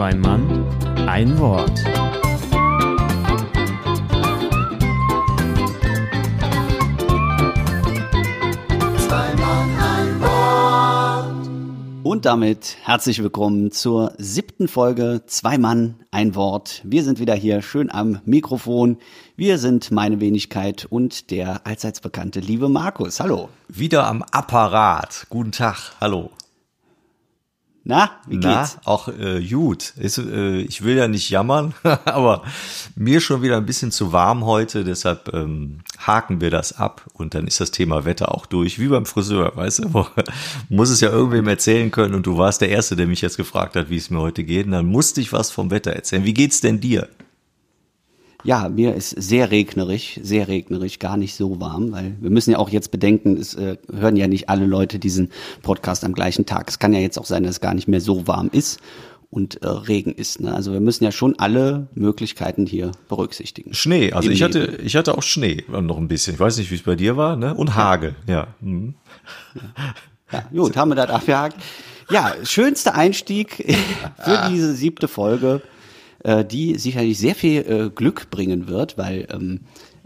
Zwei Mann, ein Wort. Und damit herzlich willkommen zur siebten Folge Zwei Mann, ein Wort. Wir sind wieder hier schön am Mikrofon. Wir sind meine Wenigkeit und der allseits bekannte liebe Markus. Hallo. Wieder am Apparat. Guten Tag. Hallo. Na, wie Na, geht's? auch äh, gut. Ist, äh, ich will ja nicht jammern, aber mir schon wieder ein bisschen zu warm heute, deshalb ähm, haken wir das ab und dann ist das Thema Wetter auch durch, wie beim Friseur, weißt du? Muss es ja irgendwem erzählen können und du warst der Erste, der mich jetzt gefragt hat, wie es mir heute geht und dann musste ich was vom Wetter erzählen. Wie geht's denn dir? Ja, mir ist sehr regnerig, sehr regnerig, gar nicht so warm, weil wir müssen ja auch jetzt bedenken, es äh, hören ja nicht alle Leute diesen Podcast am gleichen Tag. Es kann ja jetzt auch sein, dass es gar nicht mehr so warm ist und äh, Regen ist. Ne? Also wir müssen ja schon alle Möglichkeiten hier berücksichtigen. Schnee, also Im ich hatte, ich hatte auch Schnee noch ein bisschen. Ich weiß nicht, wie es bei dir war, ne? Und Hagel, ja. Mhm. Ja, gut, haben wir das abgehakt. Ja, schönster Einstieg für diese siebte Folge, äh, die sicherlich sehr viel äh, Glück bringen wird, weil ähm,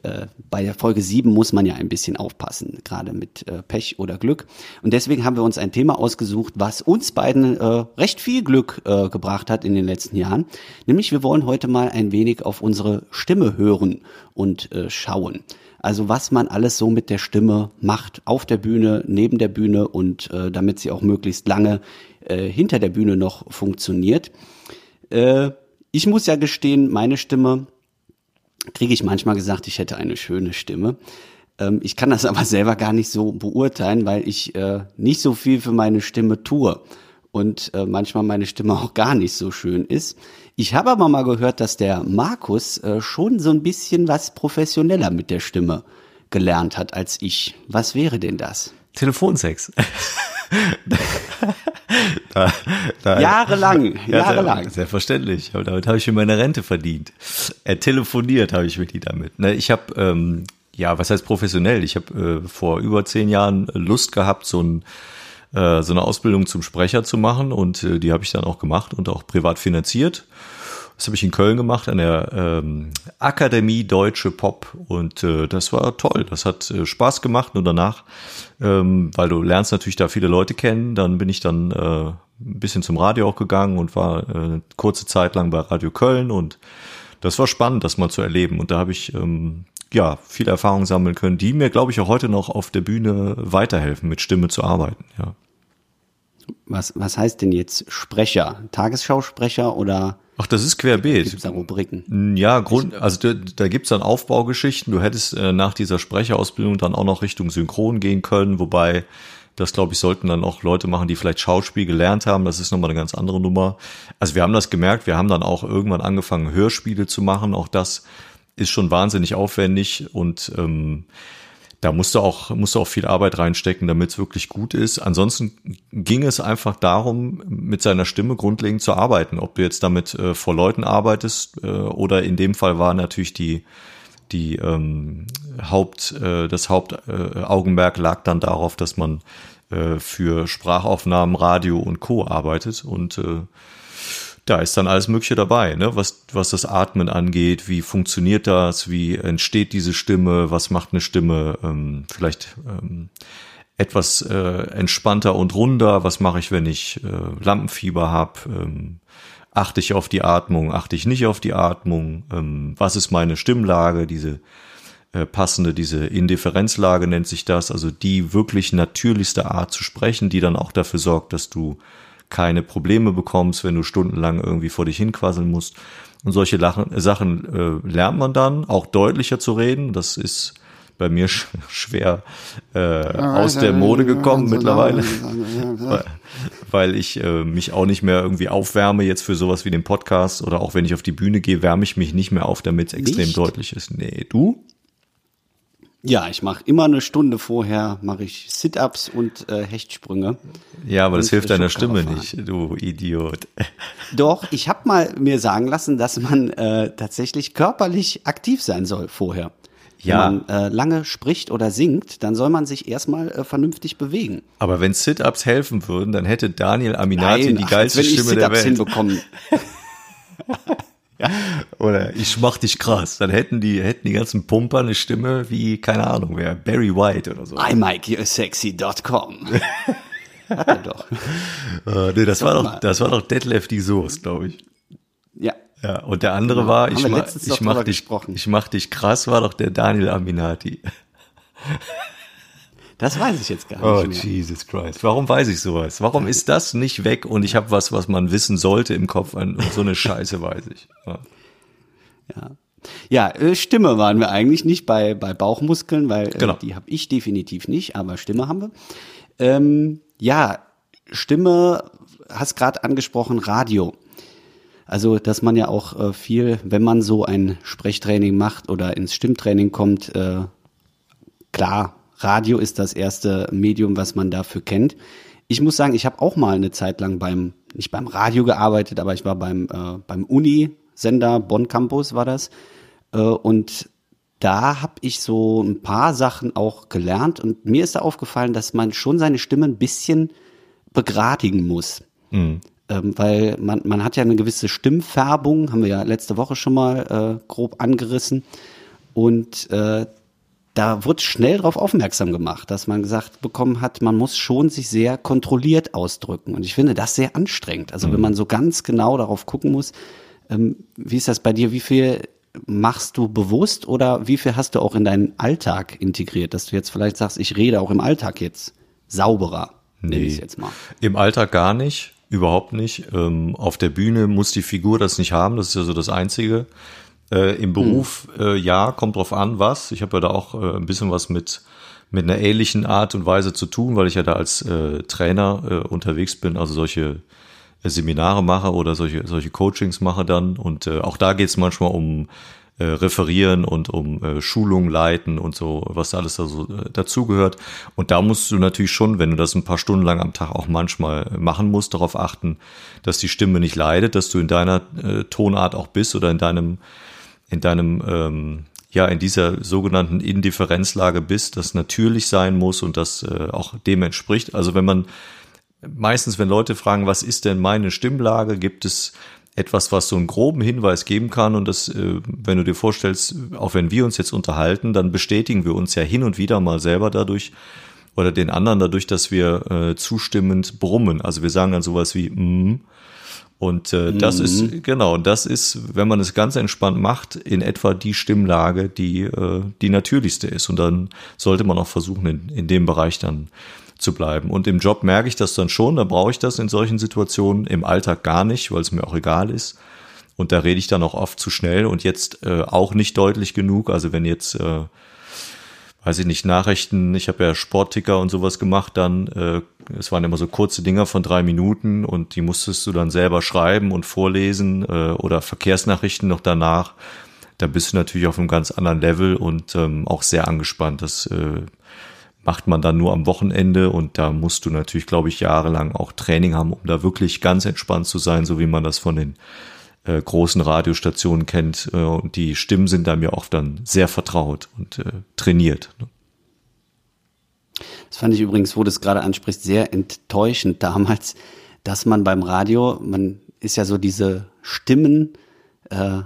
äh, bei der Folge sieben muss man ja ein bisschen aufpassen, gerade mit äh, Pech oder Glück. Und deswegen haben wir uns ein Thema ausgesucht, was uns beiden äh, recht viel Glück äh, gebracht hat in den letzten Jahren. Nämlich wir wollen heute mal ein wenig auf unsere Stimme hören und äh, schauen. Also was man alles so mit der Stimme macht, auf der Bühne, neben der Bühne und äh, damit sie auch möglichst lange äh, hinter der Bühne noch funktioniert. Äh, ich muss ja gestehen, meine Stimme kriege ich manchmal gesagt, ich hätte eine schöne Stimme. Ähm, ich kann das aber selber gar nicht so beurteilen, weil ich äh, nicht so viel für meine Stimme tue und äh, manchmal meine Stimme auch gar nicht so schön ist. Ich habe aber mal gehört, dass der Markus äh, schon so ein bisschen was professioneller mit der Stimme gelernt hat als ich. Was wäre denn das? Telefonsex. da, da, Jahrelang, Ja, jahrelang. Selbstverständlich. Damit habe ich mir meine Rente verdient. Er telefoniert habe ich wirklich damit. Ne, ich habe, ähm, ja, was heißt professionell? Ich habe äh, vor über zehn Jahren Lust gehabt, so, ein, äh, so eine Ausbildung zum Sprecher zu machen und äh, die habe ich dann auch gemacht und auch privat finanziert. Das habe ich in Köln gemacht an der ähm, Akademie Deutsche Pop und äh, das war toll. Das hat äh, Spaß gemacht und danach, ähm, weil du lernst natürlich da viele Leute kennen, dann bin ich dann äh, ein bisschen zum Radio auch gegangen und war äh, eine kurze Zeit lang bei Radio Köln und das war spannend, das mal zu erleben und da habe ich ähm, ja viele Erfahrungen sammeln können, die mir glaube ich auch heute noch auf der Bühne weiterhelfen, mit Stimme zu arbeiten. Ja. Was, was heißt denn jetzt Sprecher? Tagesschausprecher oder Ach, das ist querbeet. gibt's da Rubriken? Ja, Grund, also da, da gibt's dann Aufbaugeschichten. Du hättest äh, nach dieser Sprecherausbildung dann auch noch Richtung Synchron gehen können, wobei das, glaube ich, sollten dann auch Leute machen, die vielleicht Schauspiel gelernt haben. Das ist nochmal eine ganz andere Nummer. Also wir haben das gemerkt, wir haben dann auch irgendwann angefangen, Hörspiele zu machen. Auch das ist schon wahnsinnig aufwendig und ähm, da musst du auch, musst du auch viel Arbeit reinstecken, damit es wirklich gut ist. Ansonsten ging es einfach darum, mit seiner Stimme grundlegend zu arbeiten. Ob du jetzt damit äh, vor Leuten arbeitest äh, oder in dem Fall war natürlich die, die ähm, Haupt, äh, das Hauptaugenmerk äh, lag dann darauf, dass man äh, für Sprachaufnahmen, Radio und Co. arbeitet und äh, da ist dann alles Mögliche dabei, ne? was, was das Atmen angeht, wie funktioniert das, wie entsteht diese Stimme, was macht eine Stimme ähm, vielleicht ähm, etwas äh, entspannter und runder, was mache ich, wenn ich äh, Lampenfieber habe, ähm, achte ich auf die Atmung, achte ich nicht auf die Atmung, ähm, was ist meine Stimmlage, diese äh, passende, diese Indifferenzlage nennt sich das, also die wirklich natürlichste Art zu sprechen, die dann auch dafür sorgt, dass du keine Probleme bekommst, wenn du stundenlang irgendwie vor dich hinquasseln musst. Und solche Lachen, Sachen äh, lernt man dann, auch deutlicher zu reden. Das ist bei mir sch schwer äh, aus der Mode gekommen mittlerweile, weil, weil ich äh, mich auch nicht mehr irgendwie aufwärme jetzt für sowas wie den Podcast oder auch wenn ich auf die Bühne gehe, wärme ich mich nicht mehr auf, damit es extrem deutlich ist. Nee, du? Ja, ich mache immer eine Stunde vorher mache ich Sit-ups und äh, Hechtsprünge. Ja, aber das hilft deiner Schubkarre Stimme nicht, du Idiot. Doch, ich habe mal mir sagen lassen, dass man äh, tatsächlich körperlich aktiv sein soll vorher. Ja. Wenn man äh, lange spricht oder singt, dann soll man sich erstmal äh, vernünftig bewegen. Aber wenn Sit-Ups helfen würden, dann hätte Daniel Aminati die ach, geilste als wenn ich Stimme der Sit-ups Welt. hinbekommen. Oder ich mach dich krass. Dann hätten die, hätten die ganzen Pumper eine Stimme wie, keine Ahnung, wer, Barry White oder so. iMikeYouSexy.com. Hat er doch. Äh, nee, das Doch war doch, das war doch Detlef die Soße, glaube ich. Ja. Ja, und der andere Ja, war, ich, ma, ich mach dich, ich mach dich krass, war doch der Daniel Aminati. Das weiß ich jetzt gar Oh, nicht mehr. Jesus Christ. Warum weiß ich sowas? Warum ist das nicht weg und ich habe was, was man wissen sollte im Kopf? Und so eine Scheiße weiß ich. Ja. Ja, ja äh, Stimme waren wir eigentlich nicht bei, bei Bauchmuskeln, weil äh, Genau. die habe ich definitiv nicht, aber Stimme haben wir. Ähm, ja, Stimme, hast gerade angesprochen, Radio. Also, dass man ja auch äh, viel, wenn man so ein Sprechtraining macht oder ins Stimmtraining kommt, äh, klar, Radio ist das erste Medium, was man dafür kennt. Ich muss sagen, ich habe auch mal eine Zeit lang beim, nicht beim Radio gearbeitet, aber ich war beim, äh, beim Uni-Sender Bonn Campus war das. Äh, und da habe ich so ein paar Sachen auch gelernt und mir ist da aufgefallen, dass man schon seine Stimme ein bisschen begradigen muss. Ähm, weil man, man hat ja eine gewisse Stimmfärbung, haben wir ja letzte Woche schon mal äh, grob angerissen. Und äh, da wird schnell darauf aufmerksam gemacht, dass man gesagt bekommen hat, man muss schon sich sehr kontrolliert ausdrücken. Und ich finde das sehr anstrengend. Also wenn man so ganz genau darauf gucken muss, ähm, wie ist das bei dir? Wie viel machst du bewusst oder wie viel hast du auch in deinen Alltag integriert, dass du jetzt vielleicht sagst, ich rede auch im Alltag jetzt sauberer, nenne ich es jetzt mal. Im Alltag gar nicht, überhaupt nicht. Ähm, auf der Bühne muss die Figur das nicht haben, das ist ja so das Einzige. Äh, Im Beruf, äh, ja, kommt drauf an, was. Ich habe ja da auch äh, ein bisschen was mit, mit einer ähnlichen Art und Weise zu tun, weil ich ja da als äh, Trainer äh, unterwegs bin, also solche äh, Seminare mache oder solche, solche Coachings mache dann. Und auch da geht es manchmal um äh, Referieren und um äh, Schulung leiten und so, was da alles da so äh, dazugehört. Und da musst du natürlich schon, wenn du das ein paar Stunden lang am Tag auch manchmal machen musst, darauf achten, dass die Stimme nicht leidet, dass du in deiner äh, Tonart auch bist oder in deinem, in deinem, ähm, ja, in dieser sogenannten Indifferenzlage bist, das natürlich sein muss und das äh, auch dem entspricht. Also wenn man meistens, wenn Leute fragen, was ist denn meine Stimmlage, gibt es etwas, was so einen groben Hinweis geben kann. Und das, äh, wenn du dir vorstellst, auch wenn wir uns jetzt unterhalten, dann bestätigen wir uns ja hin und wieder mal selber dadurch oder den anderen dadurch, dass wir äh, zustimmend brummen. Also wir sagen dann sowas wie mm. Und äh, das ist, genau, das ist, wenn man es ganz entspannt macht, in etwa die Stimmlage, die äh, die natürlichste ist. Und dann sollte man auch versuchen, in, in dem Bereich dann zu bleiben. Und im Job merke ich das dann schon, da brauche ich das in solchen Situationen, im Alltag gar nicht, weil es mir auch egal ist. Und da rede ich dann auch oft zu schnell und jetzt äh, auch nicht deutlich genug. Also wenn jetzt, äh, weiß ich nicht, Nachrichten, ich habe ja Sportticker und sowas gemacht, dann, äh, es waren immer so kurze Dinger von drei Minuten und die musstest du dann selber schreiben und vorlesen äh, oder Verkehrsnachrichten noch danach. Da bist du natürlich auf einem ganz anderen Level und ähm, auch sehr angespannt. Das äh, macht man dann nur am Wochenende und da musst du natürlich, glaube ich, jahrelang auch Training haben, um da wirklich ganz entspannt zu sein, so wie man das von den äh, großen Radiostationen kennt. Äh, und die Stimmen sind da mir auch dann sehr vertraut und äh, trainiert. ne? Das fand ich übrigens, wo du es gerade ansprichst, sehr enttäuschend damals, dass man beim Radio, man ist ja so diese Stimmen äh,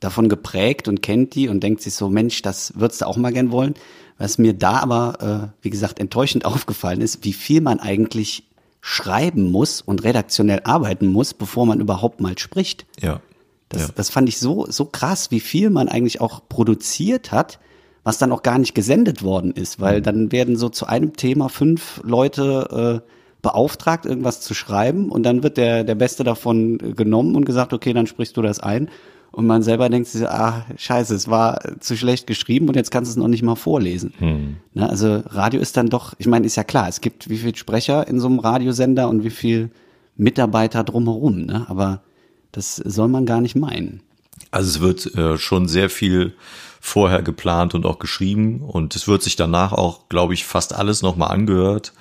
davon geprägt und kennt die und denkt sich so, Mensch, das würdest du auch mal gern wollen. Was mir da aber, äh, wie gesagt, enttäuschend aufgefallen ist, wie viel man eigentlich schreiben muss und redaktionell arbeiten muss, bevor man überhaupt mal spricht. Ja. Das, ja. das fand ich so, so krass, wie viel man eigentlich auch produziert hat, was dann auch gar nicht gesendet worden ist, Mhm. weil dann werden so zu einem Thema fünf Leute äh, beauftragt, irgendwas zu schreiben und dann wird der, der Beste davon äh, genommen und gesagt, okay, dann sprichst du das ein. Und man selber denkt sich, ah, scheiße, es war zu schlecht geschrieben und jetzt kannst du es noch nicht mal vorlesen. Hm. Ne, also Radio ist dann doch, ich meine, ist ja klar, es gibt wie viel Sprecher in so einem Radiosender und wie viel Mitarbeiter drumherum, ne? aber das soll man gar nicht meinen. Also es wird äh, schon sehr viel vorher geplant und auch geschrieben und es wird sich danach auch, glaube ich, fast alles nochmal angehört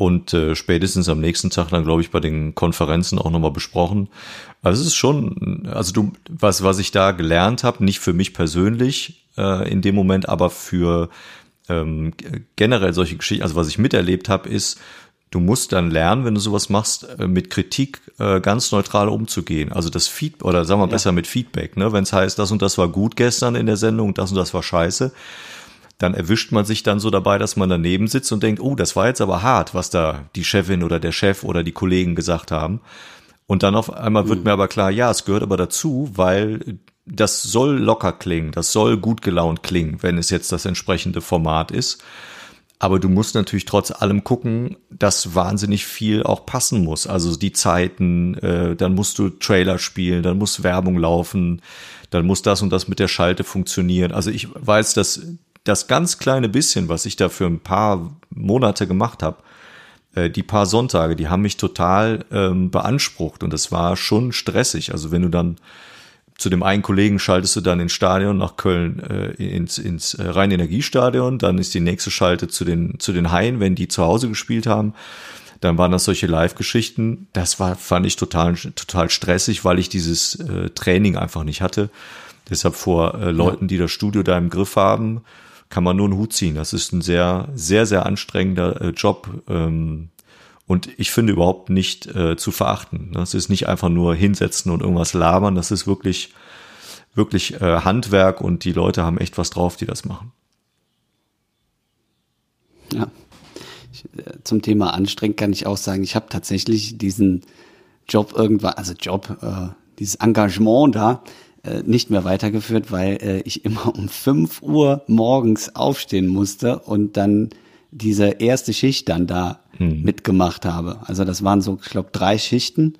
und äh, spätestens am nächsten Tag dann, glaube ich, bei den Konferenzen auch nochmal besprochen. Also es ist schon, also du, was, was ich da gelernt habe, nicht für mich persönlich äh, in dem Moment, aber für ähm, generell solche Geschichten, also was ich miterlebt habe, ist, du musst dann lernen, wenn du sowas machst, äh, mit Kritik äh, ganz neutral umzugehen. Also das Feedback, oder sagen wir ja. besser mit Feedback, ne? Wenn es heißt, das und das war gut gestern in der Sendung, das und das war scheiße, dann erwischt man sich dann so dabei, dass man daneben sitzt und denkt, oh, das war jetzt aber hart, was da die Chefin oder der Chef oder die Kollegen gesagt haben. Und dann auf einmal wird mhm. mir aber klar, ja, es gehört aber dazu, weil das soll locker klingen, das soll gut gelaunt klingen, wenn es jetzt das entsprechende Format ist. Aber du musst natürlich trotz allem gucken, dass wahnsinnig viel auch passen muss. Also die Zeiten, äh, dann musst du Trailer spielen, dann muss Werbung laufen, dann muss das und das mit der Schalte funktionieren. Also ich weiß, dass das ganz kleine bisschen, was ich da für ein paar Monate gemacht habe, äh, die paar Sonntage, die haben mich total ähm, beansprucht und es war schon stressig. Also wenn du dann zu dem einen Kollegen schaltest du dann ins Stadion nach Köln äh, ins, ins äh, Rhein-Energiestadion, dann ist die nächste Schalte zu den, zu den Haien, wenn die zu Hause gespielt haben. Dann waren das solche Live-Geschichten. Das war, fand ich total, total stressig, weil ich dieses äh, Training einfach nicht hatte. Deshalb vor äh, Leuten, die das Studio da im Griff haben, kann man nur einen Hut ziehen. Das ist ein sehr, sehr, sehr anstrengender äh, Job. Ähm, und ich finde überhaupt nicht äh, zu verachten. Das ist nicht einfach nur hinsetzen und irgendwas labern. Das ist wirklich, wirklich äh, Handwerk und die Leute haben echt was drauf, die das machen. Ja. Ich, äh, zum Thema anstrengend kann ich auch sagen, ich habe tatsächlich diesen Job irgendwann, also Job, äh, dieses Engagement da, äh, nicht mehr weitergeführt, weil äh, ich immer um fünf Uhr morgens aufstehen musste und dann diese erste Schicht dann da hm. mitgemacht habe. Also das waren so, ich glaube, drei Schichten.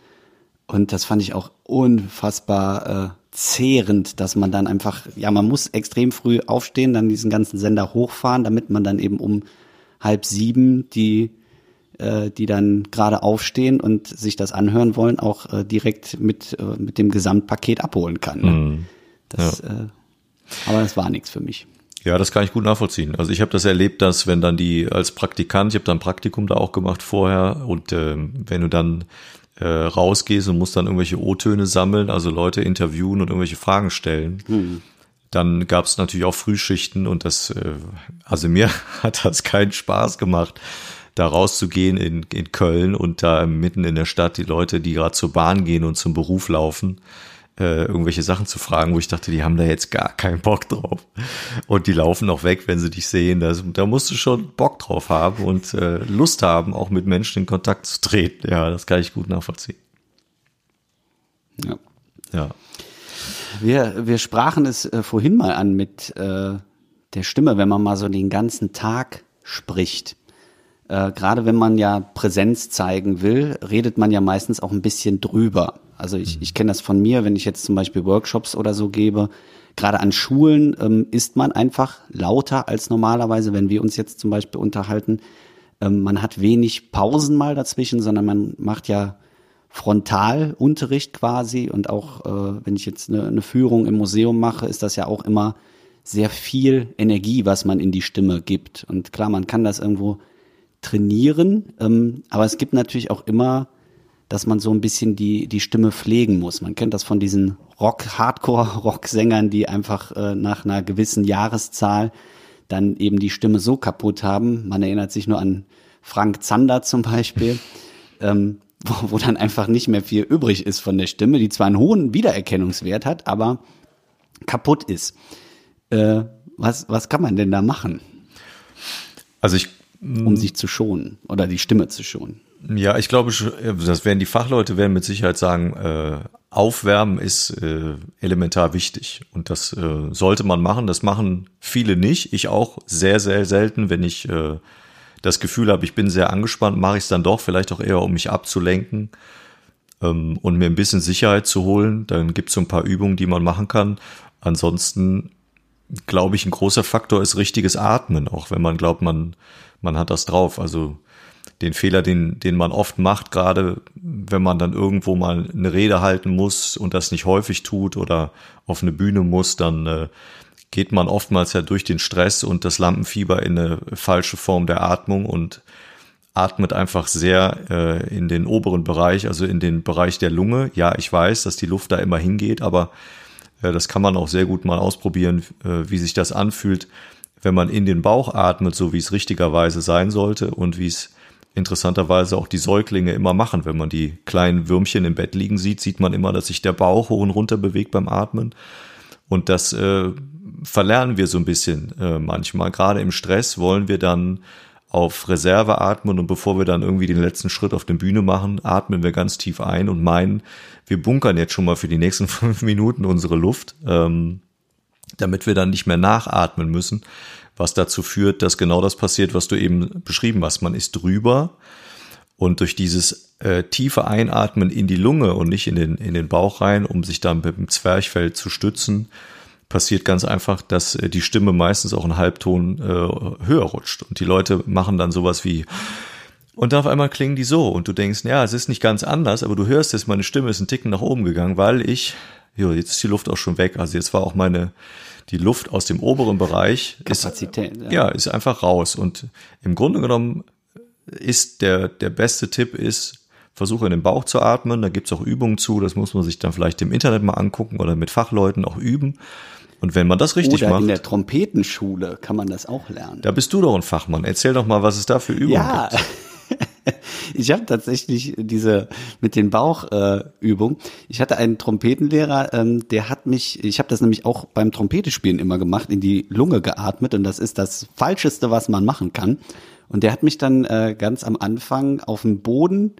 Und das fand ich auch unfassbar äh, zehrend, dass man dann einfach, ja, man muss extrem früh aufstehen, dann diesen ganzen Sender hochfahren, damit man dann eben um halb sieben die, äh, die dann gerade aufstehen und sich das anhören wollen, auch äh, direkt mit, äh, mit dem Gesamtpaket abholen kann. Ne? Mhm. Das, ja. äh, aber das war nichts für mich. Ja, das kann ich gut nachvollziehen. Also ich habe das erlebt, dass wenn dann die als Praktikant, ich habe dann ein Praktikum da auch gemacht vorher und äh, wenn du dann äh, rausgehst und musst dann irgendwelche O-Töne sammeln, also Leute interviewen und irgendwelche Fragen stellen, mhm. dann gab es natürlich auch Frühschichten und das, äh, also mir hat das keinen Spaß gemacht, da rauszugehen in, in Köln und da mitten in der Stadt die Leute, die gerade zur Bahn gehen und zum Beruf laufen, äh, irgendwelche Sachen zu fragen, wo ich dachte, die haben da jetzt gar keinen Bock drauf. Und die laufen auch weg, wenn sie dich sehen. Das, da musst du schon Bock drauf haben und äh, Lust haben, auch mit Menschen in Kontakt zu treten. Ja, das kann ich gut nachvollziehen. Ja. Ja. Wir, wir sprachen es äh, vorhin mal an mit äh, der Stimme, wenn man mal so den ganzen Tag spricht. Äh, Gerade wenn man ja Präsenz zeigen will, redet man ja meistens auch ein bisschen drüber. Also ich, mhm. ich kenne das von mir, wenn ich jetzt zum Beispiel Workshops oder so gebe. Gerade an Schulen ähm, ist man einfach lauter als normalerweise, wenn wir uns jetzt zum Beispiel unterhalten. Ähm, man hat wenig Pausen mal dazwischen, sondern man macht ja Frontalunterricht quasi. Und auch äh, wenn ich jetzt eine, eine Führung im Museum mache, ist das ja auch immer sehr viel Energie, was man in die Stimme gibt. Und klar, man kann das irgendwo trainieren, ähm, aber es gibt natürlich auch immer dass man so ein bisschen die, die Stimme pflegen muss. Man kennt das von diesen Rock, Hardcore-Rock-Sängern, die einfach äh, nach einer gewissen Jahreszahl dann eben die Stimme so kaputt haben. Man erinnert sich nur an Frank Zander zum Beispiel, ähm, wo, wo dann einfach nicht mehr viel übrig ist von der Stimme, die zwar einen hohen Wiedererkennungswert hat, aber kaputt ist. Äh, was, was kann man denn da machen? Also ich um sich zu schonen oder die Stimme zu schonen. Ja, ich glaube, das werden die Fachleute werden mit Sicherheit sagen, äh, Aufwärmen ist äh, elementar wichtig und das äh, sollte man machen. Das machen viele nicht. Ich auch sehr, sehr selten, wenn ich äh, das Gefühl habe, ich bin sehr angespannt, mache ich es dann doch vielleicht auch eher, um mich abzulenken ähm, und mir ein bisschen Sicherheit zu holen. Dann gibt es so ein paar Übungen, die man machen kann. Ansonsten glaube ich, ein großer Faktor ist richtiges Atmen, auch wenn man glaubt, man, man hat das drauf. Also den Fehler, den, den man oft macht, gerade wenn man dann irgendwo mal eine Rede halten muss und das nicht häufig tut oder auf eine Bühne muss, dann äh, geht man oftmals ja durch den Stress und das Lampenfieber in eine falsche Form der Atmung und atmet einfach sehr äh, in den oberen Bereich, also in den Bereich der Lunge. Ja, ich weiß, dass die Luft da immer hingeht, aber äh, das kann man auch sehr gut mal ausprobieren, äh, wie sich das anfühlt, wenn man in den Bauch atmet, so wie es richtigerweise sein sollte und wie es interessanterweise auch die Säuglinge immer machen. Wenn man die kleinen Würmchen im Bett liegen sieht, sieht man immer, dass sich der Bauch hoch und runter bewegt beim Atmen. Und das äh, verlernen wir so ein bisschen äh, manchmal. Gerade im Stress wollen wir dann auf Reserve atmen und bevor wir dann irgendwie den letzten Schritt auf der Bühne machen, atmen wir ganz tief ein und meinen, wir bunkern jetzt schon mal für die nächsten fünf Minuten unsere Luft, ähm, damit wir dann nicht mehr nachatmen müssen, was dazu führt, dass genau das passiert, was du eben beschrieben hast. Man ist drüber und durch dieses äh, tiefe Einatmen in die Lunge und nicht in den, in den Bauch rein, um sich dann mit dem Zwerchfell zu stützen, passiert ganz einfach, dass äh, die Stimme meistens auch einen Halbton äh, höher rutscht. Und die Leute machen dann sowas wie, und auf einmal klingen die so. Und du denkst, ja, es ist nicht ganz anders, aber du hörst jetzt, meine Stimme ist ein Ticken nach oben gegangen, weil ich, jo, jetzt ist die Luft auch schon weg. Also jetzt war auch meine, die Luft aus dem oberen Bereich Kapazität, ist, ja. ja, ist einfach raus. Und im Grunde genommen ist der, der beste Tipp ist, versuche in den Bauch zu atmen. Da gibt's auch Übungen zu. Das muss man sich dann vielleicht im Internet mal angucken oder mit Fachleuten auch üben. Und wenn man das richtig Oder macht, in der Trompetenschule kann man das auch lernen. da bist du doch ein Fachmann. Erzähl doch mal, was es da für Übungen Ja. gibt. Ich habe tatsächlich diese mit den Bauchübungen. Äh, ich hatte einen Trompetenlehrer, ähm, der hat mich, ich habe das nämlich auch beim Trompetespielen immer gemacht, in die Lunge geatmet und das ist das Falscheste, was man machen kann. Und der hat mich dann äh, ganz am Anfang auf den Boden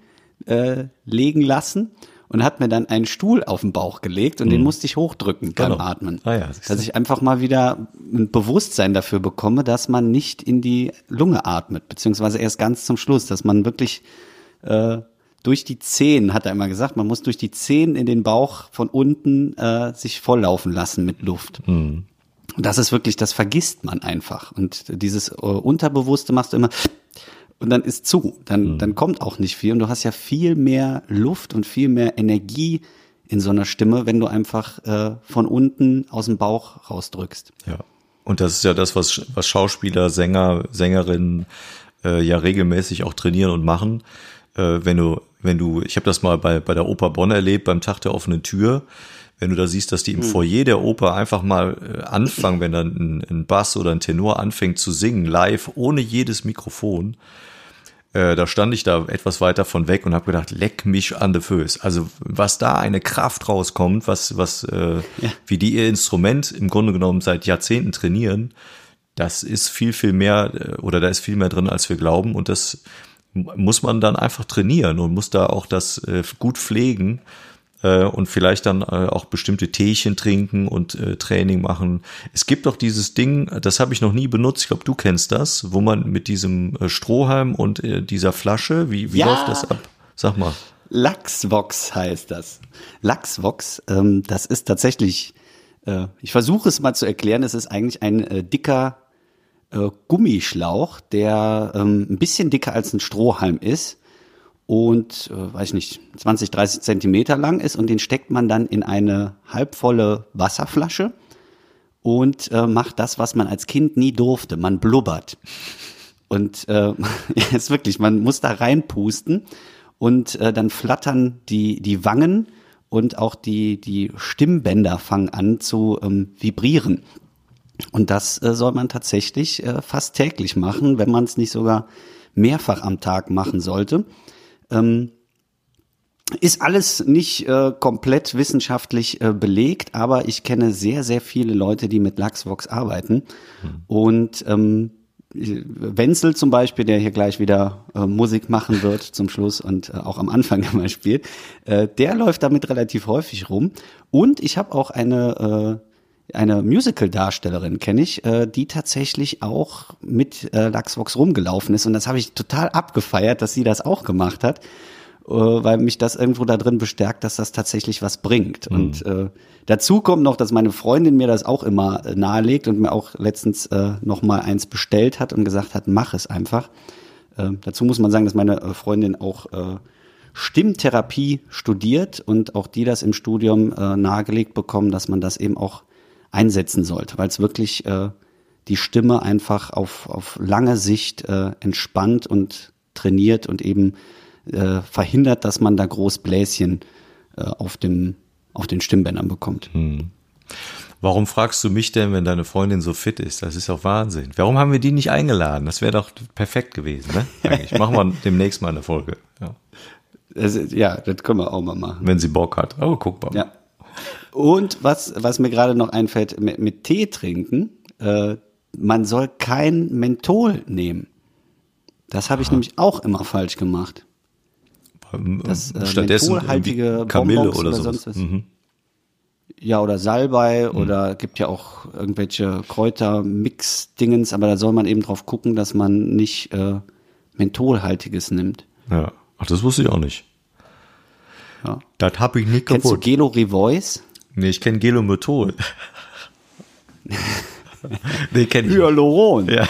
äh, legen lassen und hat mir dann einen Stuhl auf den Bauch gelegt und den musste ich hochdrücken beim Genau. Atmen. Ah ja, dass ich einfach mal wieder ein Bewusstsein dafür bekomme, dass man nicht in die Lunge atmet, beziehungsweise erst ganz zum Schluss, dass man wirklich äh, durch die Zehen, hat er immer gesagt, man muss durch die Zehen in den Bauch von unten äh, sich volllaufen lassen mit Luft. Und das ist wirklich, das vergisst man einfach. Und dieses äh, Unterbewusste machst du immer und dann ist zu. Dann, dann kommt auch nicht viel. Und du hast ja viel mehr Luft und viel mehr Energie in so einer Stimme, wenn du einfach äh, von unten aus dem Bauch rausdrückst. Ja. Und das ist ja das, was, was Schauspieler, Sänger, Sängerinnen äh, ja regelmäßig auch trainieren und machen. Äh, wenn du, wenn du, ich habe das mal bei, bei der Oper Bonn erlebt, beim Tag der offenen Tür, wenn du da siehst, dass die im Foyer der Oper einfach mal äh, anfangen, wenn dann ein, ein Bass oder ein Tenor anfängt zu singen, live, ohne jedes Mikrofon, äh, da stand ich da etwas weiter von weg und habe gedacht, leck mich an de Föß. Also was da eine Kraft rauskommt, was, was, äh, wie die ihr Instrument im Grunde genommen seit Jahrzehnten trainieren, das ist viel, viel mehr, äh, oder da ist viel mehr drin, als wir glauben. Und das muss man dann einfach trainieren und muss da auch das äh, gut pflegen äh, und vielleicht dann äh, auch bestimmte Teechen trinken und äh, Training machen. Es gibt doch dieses Ding, das habe ich noch nie benutzt, ich glaube, du kennst das, wo man mit diesem äh, Strohhalm und äh, dieser Flasche, wie, wie Ja. läuft das ab? Sag mal. Lachsvox heißt das. Lachsvox, ähm, das ist tatsächlich, äh, ich versuche es mal zu erklären, es ist eigentlich ein dicker Gummischlauch, der ähm, ein bisschen dicker als ein Strohhalm ist und, äh, weiß ich nicht, 20, 30 Zentimeter lang ist und den steckt man dann in eine halbvolle Wasserflasche und äh, macht das, was man als Kind nie durfte. Man blubbert. Und äh, ist wirklich, man muss da reinpusten und äh, dann flattern die, die Wangen und auch die, die Stimmbänder fangen an zu ähm, vibrieren. Und das äh, soll man tatsächlich äh, fast täglich machen, wenn man es nicht sogar mehrfach am Tag machen sollte. Ähm, ist alles nicht äh, komplett wissenschaftlich äh, belegt, aber ich kenne sehr, sehr viele Leute, die mit Lachsvox arbeiten. Und ähm, Wenzel zum Beispiel, der hier gleich wieder äh, Musik machen wird zum Schluss und äh, auch am Anfang immer spielt, äh, der läuft damit relativ häufig rum. Und ich habe auch eine äh, eine Musical-Darstellerin kenne ich, äh, die tatsächlich auch mit äh, Lachsvox rumgelaufen ist und das habe ich total abgefeiert, dass sie das auch gemacht hat, äh, weil mich das irgendwo da drin bestärkt, dass das tatsächlich was bringt. Und äh, dazu kommt noch, dass meine Freundin mir das auch immer äh, nahelegt und mir auch letztens äh, noch mal eins bestellt hat und gesagt hat, mach es einfach. Äh, dazu muss man sagen, dass meine äh, Freundin auch äh, Stimmtherapie studiert und auch die das im Studium äh, nahegelegt bekommen, dass man das eben auch einsetzen sollte, weil es wirklich äh, die Stimme einfach auf, auf lange Sicht äh, entspannt und trainiert und eben äh, verhindert, dass man da Großbläschen äh, auf, dem, auf den Stimmbändern bekommt. Warum fragst du mich denn, wenn deine Freundin so fit ist? Das ist doch Wahnsinn. Warum haben wir die nicht eingeladen? Das wäre doch perfekt gewesen, ne? Eigentlich. Machen wir demnächst mal eine Folge. Ja. Das, ja, das können wir auch mal machen. Wenn sie Bock hat. Oh, guck mal. Ja. Und was, was mir gerade noch einfällt, mit, mit Tee trinken, äh, man soll kein Menthol nehmen. Das habe ich nämlich auch immer falsch gemacht. Ähm, Das, äh, Stattdessen mentholhaltige Kamille Bonbons oder, oder sonst was. Mhm. Ja, oder Salbei oder gibt ja auch irgendwelche Kräutermix-Dingens, aber da soll man eben drauf gucken, dass man nicht äh, Mentholhaltiges nimmt. Ja. Ach, das wusste ich auch nicht. Ja. Das habe ich nicht Kennst du kaputt. Gelo Revoice? Nee, ich kenne Gelomethol. nee, kenne ich. Hyaluron. Ja.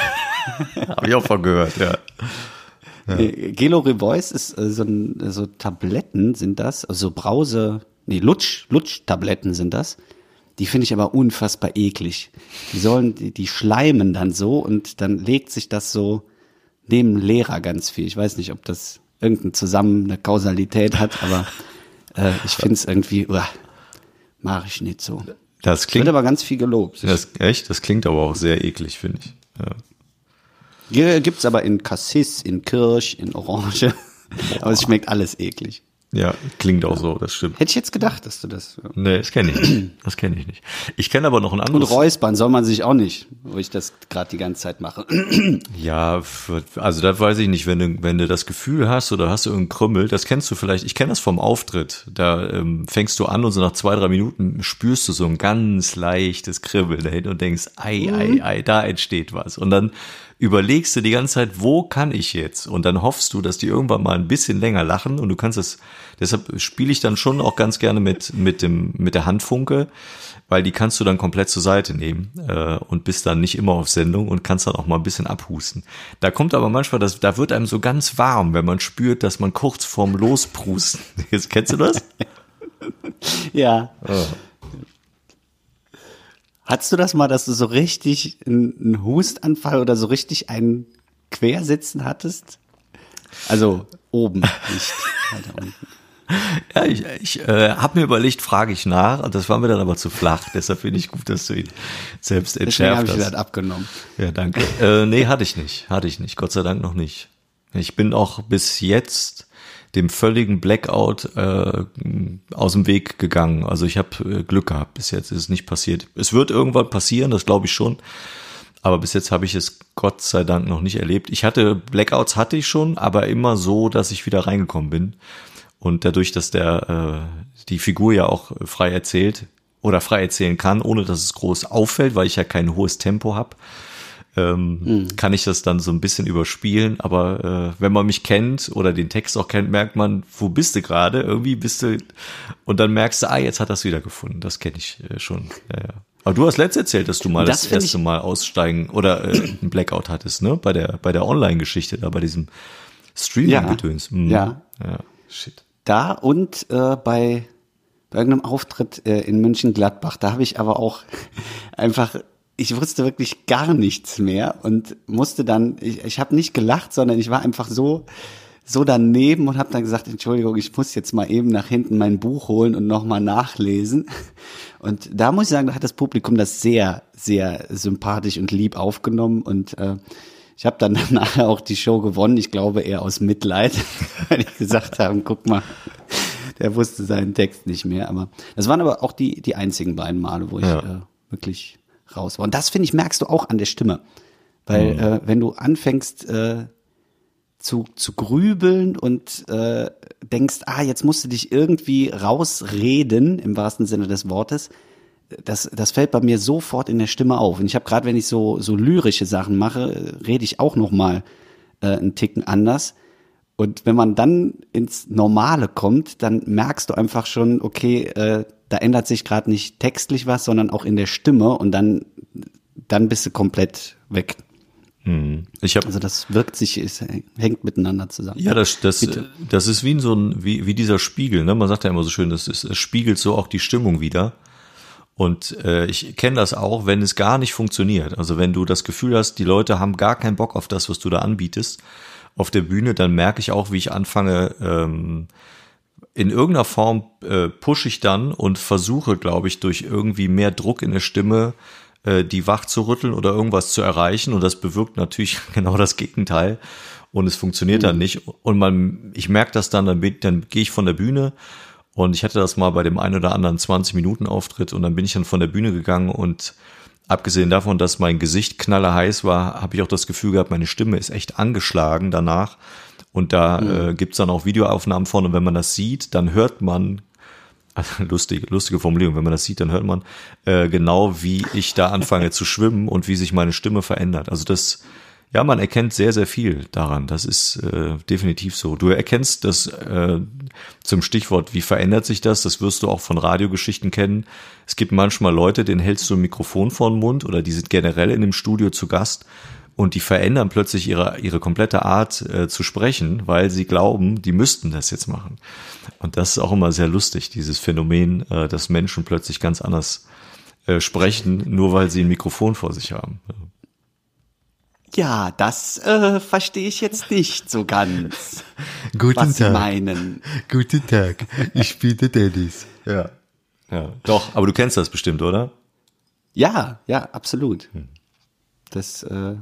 habe ich auch von gehört, ja. Nee, Gelo Revoice ist äh, so, ein, so Tabletten sind das, also so Brause, nee, Lutsch, Lutsch-Tabletten sind das. Die finde ich aber unfassbar eklig. Die sollen, die, die schleimen dann so und dann legt sich das so neben Lehrer ganz viel. Ich weiß nicht, ob das irgendein Zusammen eine Kausalität hat, aber äh, ich finde es irgendwie, uah, mache ich nicht so. Das Wird klingt, aber ganz viel gelobt. das, echt, das klingt aber auch sehr eklig, finde ich. Ja. Hier gibt's aber in Cassis, in Kirsch, in Orange. Aber es schmeckt alles eklig. Ja, klingt auch so, das stimmt. Hätte ich jetzt gedacht, dass du das. Ja. Nee, das kenne ich nicht. Das kenne ich nicht. Ich kenne aber noch ein Und anderes. räuspern soll man sich auch nicht, wo ich das gerade die ganze Zeit mache. Ja, für, also das weiß ich nicht, wenn du, wenn du das Gefühl hast oder hast du irgendeinen Krümmel, das kennst du vielleicht, ich kenne das vom Auftritt, da ähm, fängst du an und so nach zwei, drei Minuten spürst du so ein ganz leichtes Kribbeln dahin und denkst, ei, ei, ei, da entsteht was. Und dann überlegst du die ganze Zeit, wo kann ich jetzt? Und dann hoffst du, dass die irgendwann mal ein bisschen länger lachen und du kannst es, deshalb spiele ich dann schon auch ganz gerne mit, mit dem, mit der Handfunke, weil die kannst du dann komplett zur Seite nehmen äh, und bist dann nicht immer auf Sendung und kannst dann auch mal ein bisschen abhusten. Da kommt aber manchmal, das, da wird einem so ganz warm, wenn man spürt, dass man kurz vorm Losprusten ist. Kennst du das? ja. Hattest du das mal, dass du so richtig einen Hustanfall oder so richtig einen Quersitzen hattest? Also oben, nicht weiter unten. Ja, ich, ich äh, habe mir überlegt, frage ich nach, das war mir dann aber zu flach, deshalb finde ich gut, dass du ihn selbst entschärft habe ich hast. das abgenommen. Ja, danke. äh, nee, hatte ich nicht. Hatte ich nicht. Gott sei Dank noch nicht. Ich bin auch bis jetzt dem völligen Blackout äh, aus dem Weg gegangen. Also ich habe äh, Glück gehabt. Bis jetzt ist es nicht passiert. Es wird irgendwann passieren, das glaube ich schon. Aber bis jetzt habe ich es Gott sei Dank noch nicht erlebt. Ich hatte Blackouts hatte ich schon, aber immer so, dass ich wieder reingekommen bin. Und dadurch, dass der äh, die Figur ja auch frei erzählt oder frei erzählen kann, ohne dass es groß auffällt, weil ich ja kein hohes Tempo habe, ähm, kann ich das dann so ein bisschen überspielen. Aber äh, wenn man mich kennt oder den Text auch kennt, merkt man, wo bist du gerade? Irgendwie bist du und dann merkst du, ah, jetzt hat er es wiedergefunden. Das kenne ich äh, schon. Ja, ja. Aber du hast letzt erzählt, dass du mal Das das, erste Mal aussteigen oder äh, ein Blackout hattest, ne? Bei der bei der Online-Geschichte da, bei diesem Streaming-Gedöns. Mhm. Ja. Ja. Shit. Da und äh, bei, bei irgendeinem Auftritt äh, in München-Gladbach, da habe ich aber auch einfach, ich wusste wirklich gar nichts mehr und musste dann, ich, ich habe nicht gelacht, sondern ich war einfach so so daneben und habe dann gesagt, Entschuldigung, ich muss jetzt mal eben nach hinten mein Buch holen und nochmal nachlesen. Und da muss ich sagen, da hat das Publikum das sehr, sehr sympathisch und lieb aufgenommen und äh, ich habe dann nachher auch die Show gewonnen. Ich glaube eher aus Mitleid, weil ich gesagt haben, guck mal, der wusste seinen Text nicht mehr. Aber das waren aber auch die die einzigen beiden Male, wo ich Ja. äh, wirklich raus war. Und das finde ich merkst du auch an der Stimme, weil äh, wenn du anfängst äh, zu, zu grübeln und äh, denkst, ah, jetzt musst du dich irgendwie rausreden, im wahrsten Sinne des Wortes, das, das fällt bei mir sofort in der Stimme auf. Und ich habe gerade, wenn ich so, so lyrische Sachen mache, rede ich auch noch mal äh, einen Ticken anders. Und wenn man dann ins Normale kommt, dann merkst du einfach schon, okay, äh, da ändert sich gerade nicht textlich was, sondern auch in der Stimme und dann, dann bist du komplett weg. Ich habe Also das wirkt sich, es hängt miteinander zusammen. Ja, das, das, Bitte. das ist wie so ein, wie, wie dieser Spiegel, ne? Man sagt ja immer so schön, das ist, es spiegelt so auch die Stimmung wieder. Und äh, ich kenne das auch, wenn es gar nicht funktioniert. Also wenn du das Gefühl hast, die Leute haben gar keinen Bock auf das, was du da anbietest auf der Bühne, dann merke ich auch, wie ich anfange, ähm, in irgendeiner Form äh, pushe ich dann und versuche, glaube ich, durch irgendwie mehr Druck in der Stimme äh, die wach zu rütteln oder irgendwas zu erreichen. Und das bewirkt natürlich genau das Gegenteil. Und es funktioniert mhm. dann nicht. Und man, ich merke das dann, dann, dann gehe ich von der Bühne und ich hatte das mal bei dem einen oder anderen 20 Minuten Auftritt und dann bin ich dann von der Bühne gegangen und abgesehen davon, dass mein Gesicht knallerheiß war, habe ich auch das Gefühl gehabt, meine Stimme ist echt angeschlagen danach. Und da mhm. äh, gibt's dann auch Videoaufnahmen von und wenn man das sieht, dann hört man, also lustige, lustige Formulierung, wenn man das sieht, dann hört man äh, genau, wie ich da anfange zu schwimmen und wie sich meine Stimme verändert. Also das ja, man erkennt sehr, sehr viel daran. Das ist äh, definitiv so. Du erkennst das äh, zum Stichwort, wie verändert sich das? Das wirst du auch von Radiogeschichten kennen. Es gibt manchmal Leute, denen hältst du ein Mikrofon vor den Mund oder die sind generell in dem Studio zu Gast und die verändern plötzlich ihre, ihre komplette Art äh, zu sprechen, weil sie glauben, die müssten das jetzt machen. Und das ist auch immer sehr lustig, dieses Phänomen, äh, dass Menschen plötzlich ganz anders äh, sprechen, nur weil sie ein Mikrofon vor sich haben. Ja, das äh, verstehe ich jetzt nicht so ganz. Guten was Tag. Sie meinen. Guten Tag. Ich spiele Dennis. Ja. Ja, doch, aber du kennst das bestimmt, oder? Ja, ja, absolut. Hm. Das äh,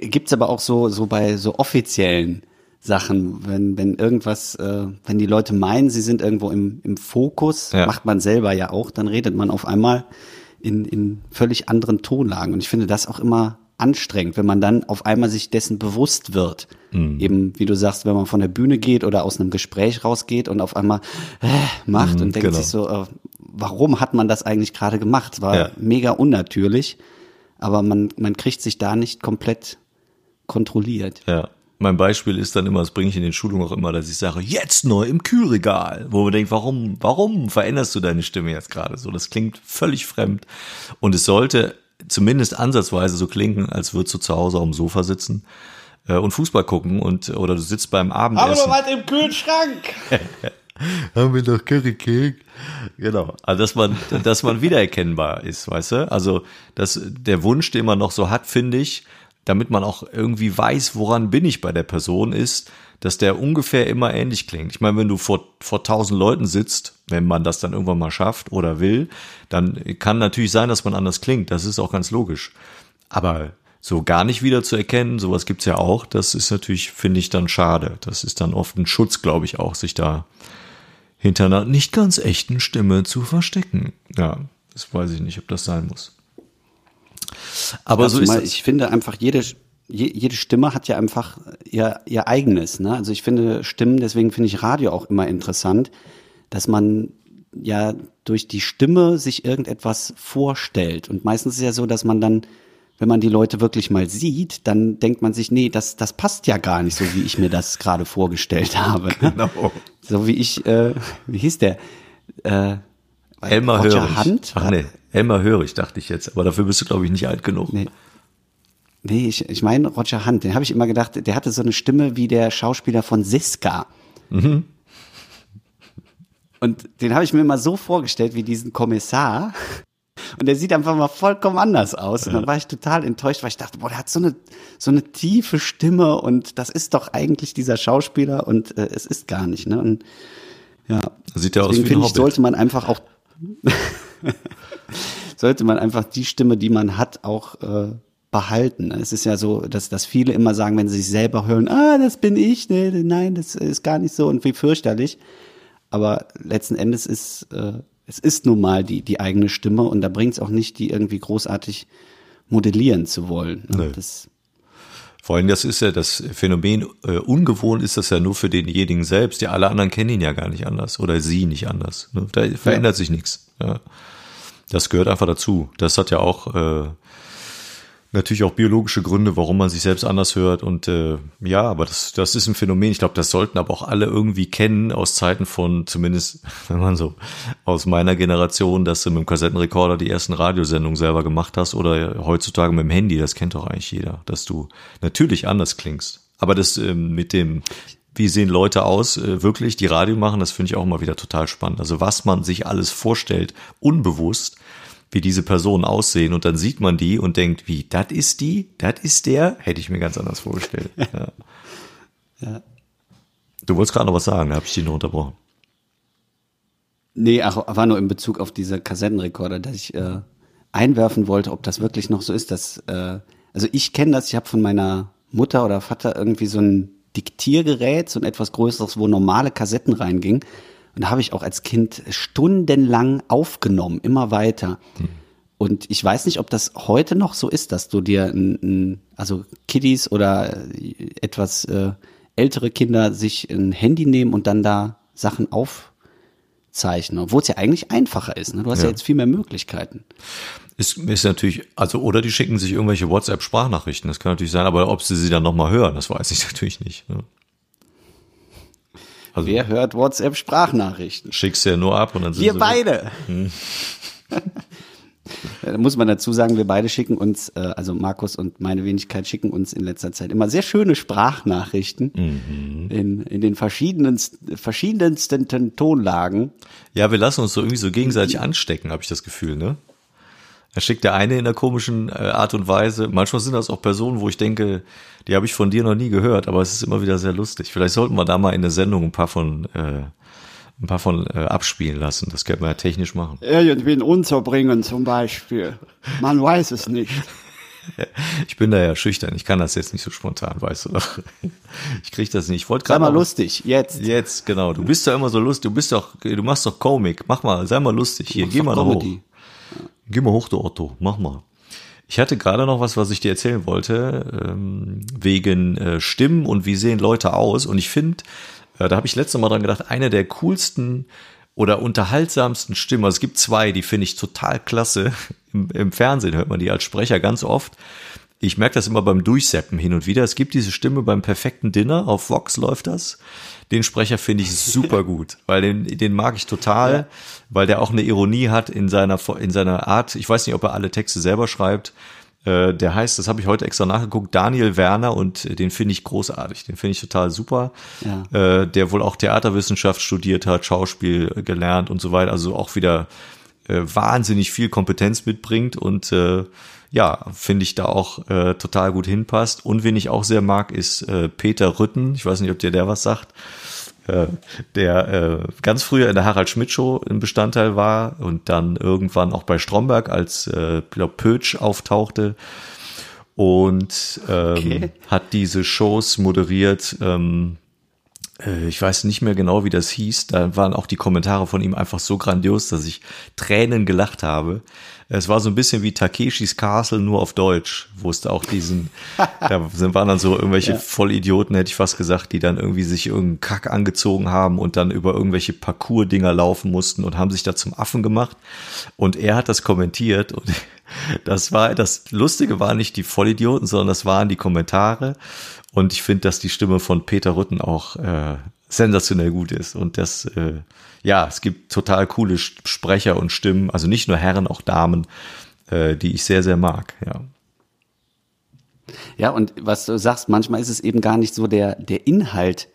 gibt's aber auch so so bei so offiziellen Sachen, wenn wenn irgendwas, äh, wenn die Leute meinen, sie sind irgendwo im im Fokus, ja. macht man selber ja auch, dann redet man auf einmal in in völlig anderen Tonlagen und ich finde das auch immer anstrengend, wenn man dann auf einmal sich dessen bewusst wird. Mhm. Eben, wie du sagst, wenn man von der Bühne geht oder aus einem Gespräch rausgeht und auf einmal äh, macht mhm, und denkt genau. sich so, äh, warum hat man das eigentlich gerade gemacht? War ja. mega unnatürlich, aber man, man kriegt sich da nicht komplett kontrolliert. Ja. Mein Beispiel ist dann immer, das bringe ich in den Schulungen auch immer, dass ich sage, jetzt neu im Kühlregal, wo man denkt, warum, warum veränderst du deine Stimme jetzt gerade so? Das klingt völlig fremd. Und es sollte zumindest ansatzweise so klingen, als würdest du zu Hause auf dem Sofa sitzen äh, und Fußball gucken und oder du sitzt beim Abendessen. Aber was im Kühlschrank. Haben wir doch Curry Cake. Genau. Also dass man, dass man wiedererkennbar ist, weißt du? Also dass der Wunsch, den man noch so hat, finde ich, damit man auch irgendwie weiß, woran bin ich bei der Person, ist, dass der ungefähr immer ähnlich klingt. Ich meine, wenn du vor, vor tausend Leuten sitzt, wenn man das dann irgendwann mal schafft oder will, dann kann natürlich sein, dass man anders klingt. Das ist auch ganz logisch. Aber so gar nicht wieder zu erkennen, sowas gibt's ja auch, das ist natürlich, finde ich, dann schade. Das ist dann oft ein Schutz, glaube ich, auch, sich da hinter einer nicht ganz echten Stimme zu verstecken. Ja, das weiß ich nicht, ob das sein muss. Aber so ist mal, ich finde einfach jede jede Stimme hat ja einfach ihr, ihr eigenes. Ne? Also ich finde Stimmen, deswegen finde ich Radio auch immer interessant, dass man ja durch die Stimme sich irgendetwas vorstellt. Und meistens ist es ja so, dass man dann, wenn man die Leute wirklich mal sieht, dann denkt man sich, nee, das, das passt ja gar nicht so, wie ich mir das gerade vorgestellt habe. Genau. So wie ich, äh, wie hieß der? Äh, Elmar Hörig. Hand? Ach nee, Elmar Hörig dachte ich jetzt, aber dafür bist du, glaube ich, nicht alt genug. Nee. Nee, ich, ich meine Roger Hunt, den habe ich immer gedacht, der hatte so eine Stimme wie der Schauspieler von Siska. Mhm. Und den habe ich mir immer so vorgestellt wie diesen Kommissar. Und der sieht einfach mal vollkommen anders aus. Und dann war ich total enttäuscht, weil ich dachte, boah, der hat so eine, so eine tiefe Stimme und das ist doch eigentlich dieser Schauspieler und äh, es ist gar nicht. Ne? Und ja, sieht ja aus wie finde ich, sollte man einfach auch sollte man einfach die Stimme, die man hat, auch äh, behalten. Es ist ja so, dass, dass viele immer sagen, wenn sie sich selber hören, ah, das bin ich, nee, nein, das ist gar nicht so und wie fürchterlich. Aber letzten Endes ist, äh, es ist nun mal die, die eigene Stimme und da bringt es auch nicht, die irgendwie großartig modellieren zu wollen. Nee. Das, vor allem, das ist ja das Phänomen, äh, ungewohnt ist das ja nur für denjenigen selbst. Ja, alle anderen kennen ihn ja gar nicht anders oder sie nicht anders. Ne? Da verändert ja. sich nichts. Ja. Das gehört einfach dazu. Das hat ja auch äh, natürlich auch biologische Gründe, warum man sich selbst anders hört. Und äh, ja, aber das, das ist ein Phänomen. Ich glaube, das sollten aber auch alle irgendwie kennen aus Zeiten von, zumindest, wenn man so aus meiner Generation, dass du mit dem Kassettenrekorder die ersten Radiosendungen selber gemacht hast oder heutzutage mit dem Handy, das kennt doch eigentlich jeder, dass du natürlich anders klingst. Aber das äh, mit dem, wie sehen Leute aus, äh, wirklich, die Radio machen, das finde ich auch immer wieder total spannend. Also was man sich alles vorstellt, unbewusst, wie diese Personen aussehen und dann sieht man die und denkt, wie, das ist die, das ist der, hätte ich mir ganz anders vorgestellt. Ja. ja. Du wolltest gerade noch was sagen, da habe ich dich noch unterbrochen. Nee, ach, war nur in Bezug auf diese Kassettenrekorder, dass ich äh, einwerfen wollte, ob das wirklich noch so ist, dass äh, also ich kenne das, ich habe von meiner Mutter oder Vater irgendwie so ein Diktiergerät, so ein etwas größeres, wo normale Kassetten reingingen. Und da habe ich auch als Kind stundenlang aufgenommen, immer weiter. Hm. Und ich weiß nicht, ob das heute noch so ist, dass du dir, ein, ein, also Kiddies oder etwas äh, ältere Kinder sich ein Handy nehmen und dann da Sachen aufzeichnen, obwohl es ja eigentlich einfacher ist. Ne? Du hast ja. ja jetzt viel mehr Möglichkeiten. Ist, ist natürlich, also, oder die schicken sich irgendwelche WhatsApp-Sprachnachrichten, das kann natürlich sein, aber ob sie sie dann nochmal hören, das weiß ich natürlich nicht. Ne? Also, Wer hört WhatsApp-Sprachnachrichten? Schickst du ja nur ab und dann sind Wir beide! Hm. Da muss man dazu sagen, wir beide schicken uns, äh, also Markus und meine Wenigkeit schicken uns in letzter Zeit immer sehr schöne Sprachnachrichten mhm. in, in den verschiedensten, verschiedensten Tonlagen. Ja, wir lassen uns so irgendwie so gegenseitig anstecken, habe ich das Gefühl, ne? Er schickt der eine in der komischen äh, Art und Weise. Manchmal sind das auch Personen, wo ich denke, die habe ich von dir noch nie gehört, aber es ist immer wieder sehr lustig. Vielleicht sollten wir da mal in der Sendung ein paar von äh, ein paar von äh, abspielen lassen. Das könnte man ja technisch machen. Irgendwie unterbringen zum Beispiel. Man weiß es nicht. Ich bin da ja schüchtern. Ich kann das jetzt nicht so spontan, weißt du doch. Ich krieg das nicht. Ich wollte gerade mal lustig. Jetzt. Jetzt genau. Du bist ja immer so lustig. Du bist doch. Du machst doch Comic. Mach mal. Sei mal lustig. Hier, geh mal hoch. Geh mal hoch, du Otto. Mach mal. Ich hatte gerade noch was, was ich dir erzählen wollte, ähm, wegen äh, Stimmen und wie sehen Leute aus. Und ich finde, äh, da habe ich letztes Mal dran gedacht, eine der coolsten oder unterhaltsamsten Stimmen, also es gibt zwei, die finde ich total klasse. Im, Im Fernsehen hört man die als Sprecher ganz oft. Ich merke das immer beim Durchseppen hin und wieder. Es gibt diese Stimme beim perfekten Dinner, auf Vox läuft das. Den Sprecher finde ich super gut, weil den, den mag ich total, ja. weil der auch eine Ironie hat in seiner, in seiner Art. Ich weiß nicht, ob er alle Texte selber schreibt. Äh, der heißt, das habe ich heute extra nachgeguckt, Daniel Werner und den finde ich großartig, den finde ich total super. Ja. Äh, der wohl auch Theaterwissenschaft studiert hat, Schauspiel gelernt und so weiter, also auch wieder äh, wahnsinnig viel Kompetenz mitbringt und äh, ja, finde ich da auch äh, total gut hinpasst. Und wen ich auch sehr mag, ist äh, Peter Rütten. Ich weiß nicht, ob dir der was sagt. Äh, der äh, ganz früher in der Harald Schmidt Show ein Bestandteil war und dann irgendwann auch bei Stromberg als äh, glaub, Pötsch auftauchte und ähm, okay. hat diese Shows moderiert. Ähm, äh, ich weiß nicht mehr genau, wie das hieß. Da waren auch die Kommentare von ihm einfach so grandios, dass ich Tränen gelacht habe. Es war so ein bisschen wie Takeshis Castle nur auf Deutsch, wo es da auch diesen, da waren dann so irgendwelche ja. Vollidioten, hätte ich fast gesagt, die dann irgendwie sich irgendeinen Kack angezogen haben und dann über irgendwelche Parcours-Dinger laufen mussten und haben sich da zum Affen gemacht. Und er hat das kommentiert und das war, das Lustige war nicht die Vollidioten, sondern das waren die Kommentare. Und ich finde, dass die Stimme von Peter Rütten auch äh, sensationell gut ist. Und das, äh, ja, es gibt total coole Sprecher und Stimmen, also nicht nur Herren, auch Damen, äh, die ich sehr, sehr mag, ja. Ja, und was du sagst, manchmal ist es eben gar nicht so der, der Inhalt,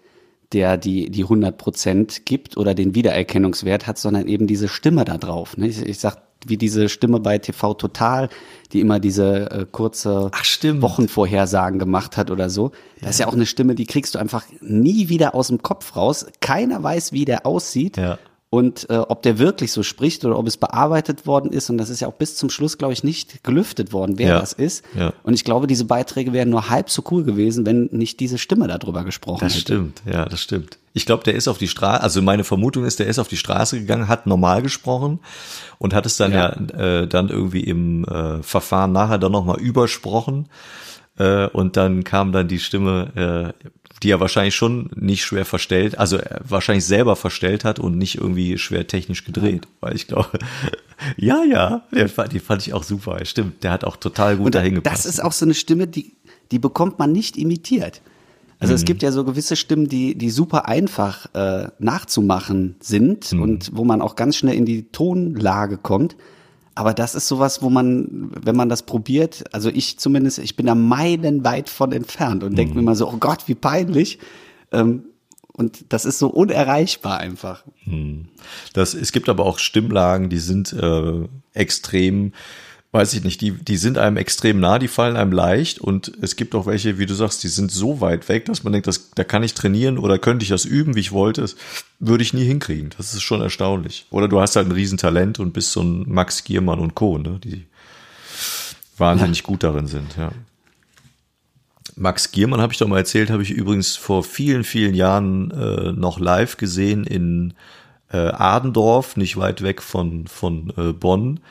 der die, die 100 Prozent gibt oder den Wiedererkennungswert hat, sondern eben diese Stimme da drauf. Ne? Ich, ich sag, wie diese Stimme bei TV Total, die immer diese äh, kurze Ach, Wochenvorhersagen gemacht hat oder so. Das ja. ist ja auch eine Stimme, die kriegst du einfach nie wieder aus dem Kopf raus. Keiner weiß, wie der aussieht. Ja und äh, ob der wirklich so spricht oder ob es bearbeitet worden ist. Und das ist ja auch bis zum Schluss, glaube ich, nicht gelüftet worden, wer ja. das ist. Ja. Und ich glaube, diese Beiträge wären nur halb so cool gewesen, wenn nicht diese Stimme darüber gesprochen das hätte. Das stimmt, ja, das stimmt. Ich glaube, der ist auf die Straße, also meine Vermutung ist, der ist auf die Straße gegangen, hat normal gesprochen und hat es dann ja, ja äh, dann irgendwie im äh, Verfahren nachher dann nochmal übersprochen. Äh, und dann kam dann die Stimme, äh, die er wahrscheinlich schon nicht schwer verstellt, also wahrscheinlich selber verstellt hat und nicht irgendwie schwer technisch gedreht, weil ich glaube, ja, ja, die fand, die fand ich auch super, stimmt, der hat auch total gut und dahin gepasst. Das ist auch so eine Stimme, die, die bekommt man nicht imitiert. Also mhm. es gibt ja so gewisse Stimmen, die, die super einfach äh, nachzumachen sind mhm. und wo man auch ganz schnell in die Tonlage kommt. Aber das ist sowas, wo man, wenn man das probiert, also ich zumindest, ich bin da meilenweit von entfernt und mhm. denke mir immer so, oh Gott, wie peinlich. Ähm, und das ist so unerreichbar einfach. Mhm. Das, es gibt aber auch Stimmlagen, die sind äh, extrem weiß ich nicht, die, die sind einem extrem nah, die fallen einem leicht und es gibt auch welche, wie du sagst, die sind so weit weg, dass man denkt, das, da kann ich trainieren oder könnte ich das üben, wie ich wollte. Das würde ich nie hinkriegen. Das ist schon erstaunlich. Oder du hast halt ein Riesentalent und bist so ein Max Giermann und Co., ne? die wahnsinnig gut darin sind, ja. Max Giermann, habe ich doch mal erzählt, habe ich übrigens vor vielen, vielen Jahren äh, noch live gesehen in äh, Adendorf, nicht weit weg von, von äh, Bonn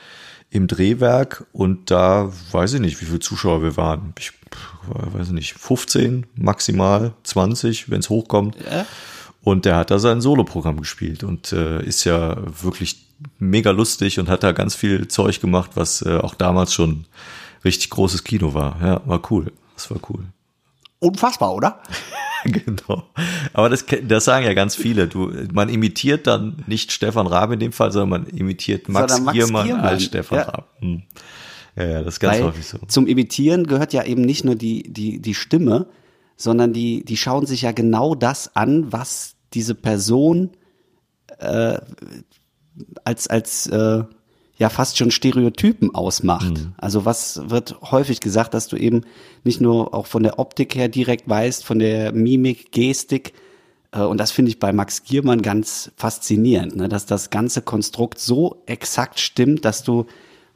im Drehwerk und da weiß ich nicht, wie viele Zuschauer wir waren. Ich weiß nicht, 15 maximal, 20, wenn es hochkommt. Ja. Und der hat da sein Soloprogramm gespielt und äh, ist ja wirklich mega lustig und hat da ganz viel Zeug gemacht, was äh, auch damals schon richtig großes Kino war. Ja, war cool. Das war cool. Unfassbar, oder? genau. Aber das, das sagen ja ganz viele. Du, man imitiert dann nicht Stefan Raab in dem Fall, sondern man imitiert Max, Max Giermann, Giermann, als Stefan ja. Raab. Hm. Ja, ja, das ist ganz Weil häufig so. Zum Imitieren gehört ja eben nicht nur die, die, die Stimme, sondern die, die schauen sich ja genau das an, was diese Person äh, als, als äh, ja fast schon Stereotypen ausmacht. Mhm. Also was wird häufig gesagt, dass du eben nicht nur auch von der Optik her direkt weißt, von der Mimik, Gestik, äh, und das finde ich bei Max Giermann ganz faszinierend, ne, dass das ganze Konstrukt so exakt stimmt, dass du,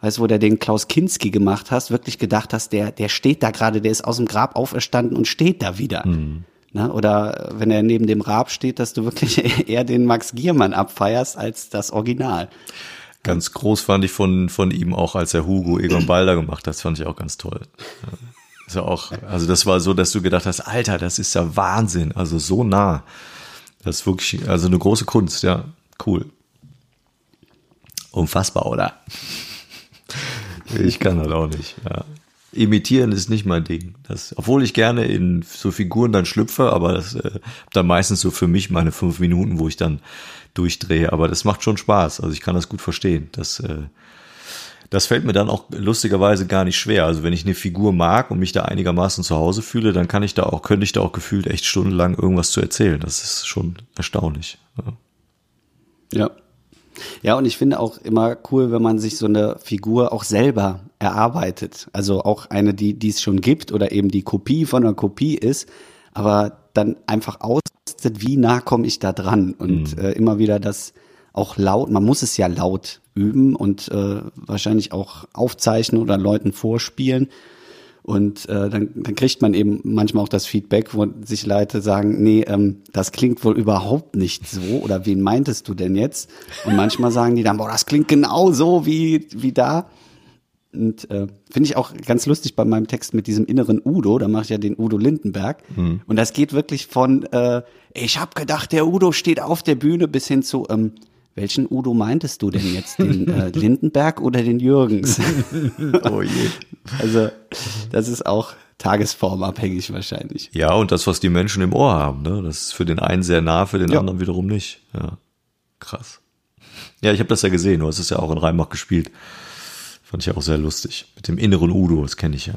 weißt du, wo der den Klaus Kinski gemacht hast, wirklich gedacht hast, der, der steht da gerade, der ist aus dem Grab auferstanden und steht da wieder. Mhm. Ne? Oder wenn er neben dem Rab steht, dass du wirklich eher den Max Giermann abfeierst als das Original. Ganz groß fand ich von, von ihm auch, als er Hugo Egon Balder gemacht hat, das fand ich auch ganz toll. Ist ja auch, also das war so, dass du gedacht hast, Alter, das ist ja Wahnsinn, also so nah. Das ist wirklich, also eine große Kunst, ja, cool. Unfassbar, oder? Ich kann das auch nicht, ja. Imitieren ist nicht mein Ding. Das, obwohl ich gerne in so Figuren dann schlüpfe, aber das äh, dann meistens so für mich meine fünf Minuten, wo ich dann durchdrehe. Aber das macht schon Spaß. Also ich kann das gut verstehen. Das, äh, das fällt mir dann auch lustigerweise gar nicht schwer. Also wenn ich eine Figur mag und mich da einigermaßen zu Hause fühle, dann kann ich da auch, könnte ich da auch gefühlt echt stundenlang irgendwas zu erzählen. Das ist schon erstaunlich. Ja. ja. Ja, und ich finde auch immer cool, wenn man sich so eine Figur auch selber erarbeitet. Also auch eine, die, die es schon gibt oder eben die Kopie von einer Kopie ist, aber dann einfach aus wie nah komme ich da dran? Und mhm. äh, immer wieder das auch laut, man muss es ja laut üben und äh, wahrscheinlich auch aufzeichnen oder Leuten vorspielen. Und äh, dann, dann kriegt man eben manchmal auch das Feedback, wo sich Leute sagen, nee, ähm, das klingt wohl überhaupt nicht so oder wen meintest du denn jetzt? Und manchmal sagen die dann, boah, das klingt genau so wie, wie da. Und äh, finde ich auch ganz lustig bei meinem Text mit diesem inneren Udo, da mache ich ja den Udo Lindenberg. Mhm. Und das geht wirklich von, äh, ich habe gedacht, der Udo steht auf der Bühne bis hin zu, ähm, welchen Udo meintest du denn jetzt? Den äh, Lindenberg oder den Jürgens? oh je. Also, das ist auch tagesformabhängig wahrscheinlich. Ja, und das, was die Menschen im Ohr haben, ne? Das ist für den einen sehr nah, für den ja. anderen wiederum nicht. Ja. Krass. Ja, ich habe das ja gesehen, du hast es ja auch in Rheinbach gespielt. Fand ich auch sehr lustig. Mit dem inneren Udo, das kenne ich ja.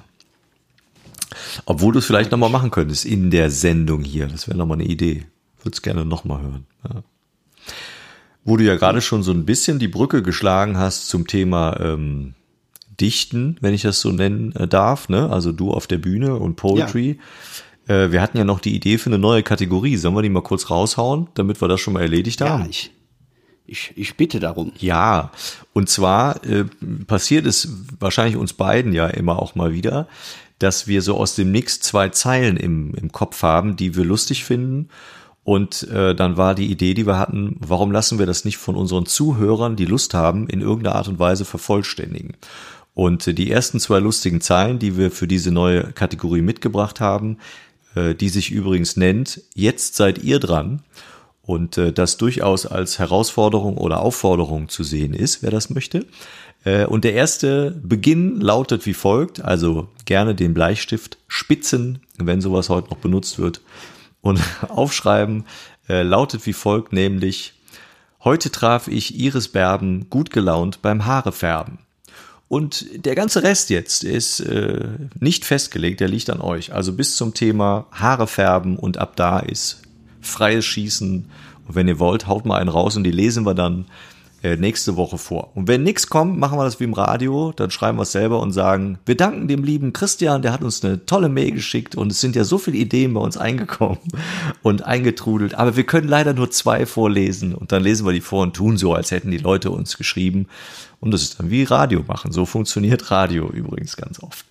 Obwohl du es vielleicht nochmal machen könntest in der Sendung hier. Das wäre nochmal eine Idee. Würde es gerne nochmal hören. Ja. Wo du ja gerade schon so ein bisschen die Brücke geschlagen hast zum Thema ähm, Dichten, wenn ich das so nennen äh, darf. Ne? Also du auf der Bühne und Poetry. Ja. Äh, wir hatten ja noch die Idee für eine neue Kategorie. Sollen wir die mal kurz raushauen, damit wir das schon mal erledigt haben? Ja, ich, ich, ich bitte darum. Ja, und zwar äh, passiert es wahrscheinlich uns beiden ja immer auch mal wieder, dass wir so aus dem Nix zwei Zeilen im, im Kopf haben, die wir lustig finden. Und äh, dann war die Idee, die wir hatten, warum lassen wir das nicht von unseren Zuhörern, die Lust haben, in irgendeiner Art und Weise vervollständigen? Und äh, die ersten zwei lustigen Zeilen, die wir für diese neue Kategorie mitgebracht haben, äh, die sich übrigens nennt, jetzt seid ihr dran und äh, das durchaus als Herausforderung oder Aufforderung zu sehen ist, wer das möchte. Äh, und der erste Beginn lautet wie folgt, also gerne den Bleistift spitzen, wenn sowas heute noch benutzt wird, und aufschreiben, äh, lautet wie folgt, nämlich Heute traf ich Iris Berben gut gelaunt beim Haarefärben. Und der ganze Rest jetzt ist äh, nicht festgelegt, der liegt an euch. Also bis zum Thema Haare färben und ab da ist freies Schießen. Und wenn ihr wollt, haut mal einen raus und die lesen wir dann äh, nächste Woche vor. Und wenn nichts kommt, machen wir das wie im Radio, dann schreiben wir es selber und sagen, wir danken dem lieben Christian, der hat uns eine tolle Mail geschickt und es sind ja so viele Ideen bei uns eingekommen und eingetrudelt, aber wir können leider nur zwei vorlesen und dann lesen wir die vor und tun so, als hätten die Leute uns geschrieben und das ist dann wie Radio machen. So funktioniert Radio übrigens ganz oft.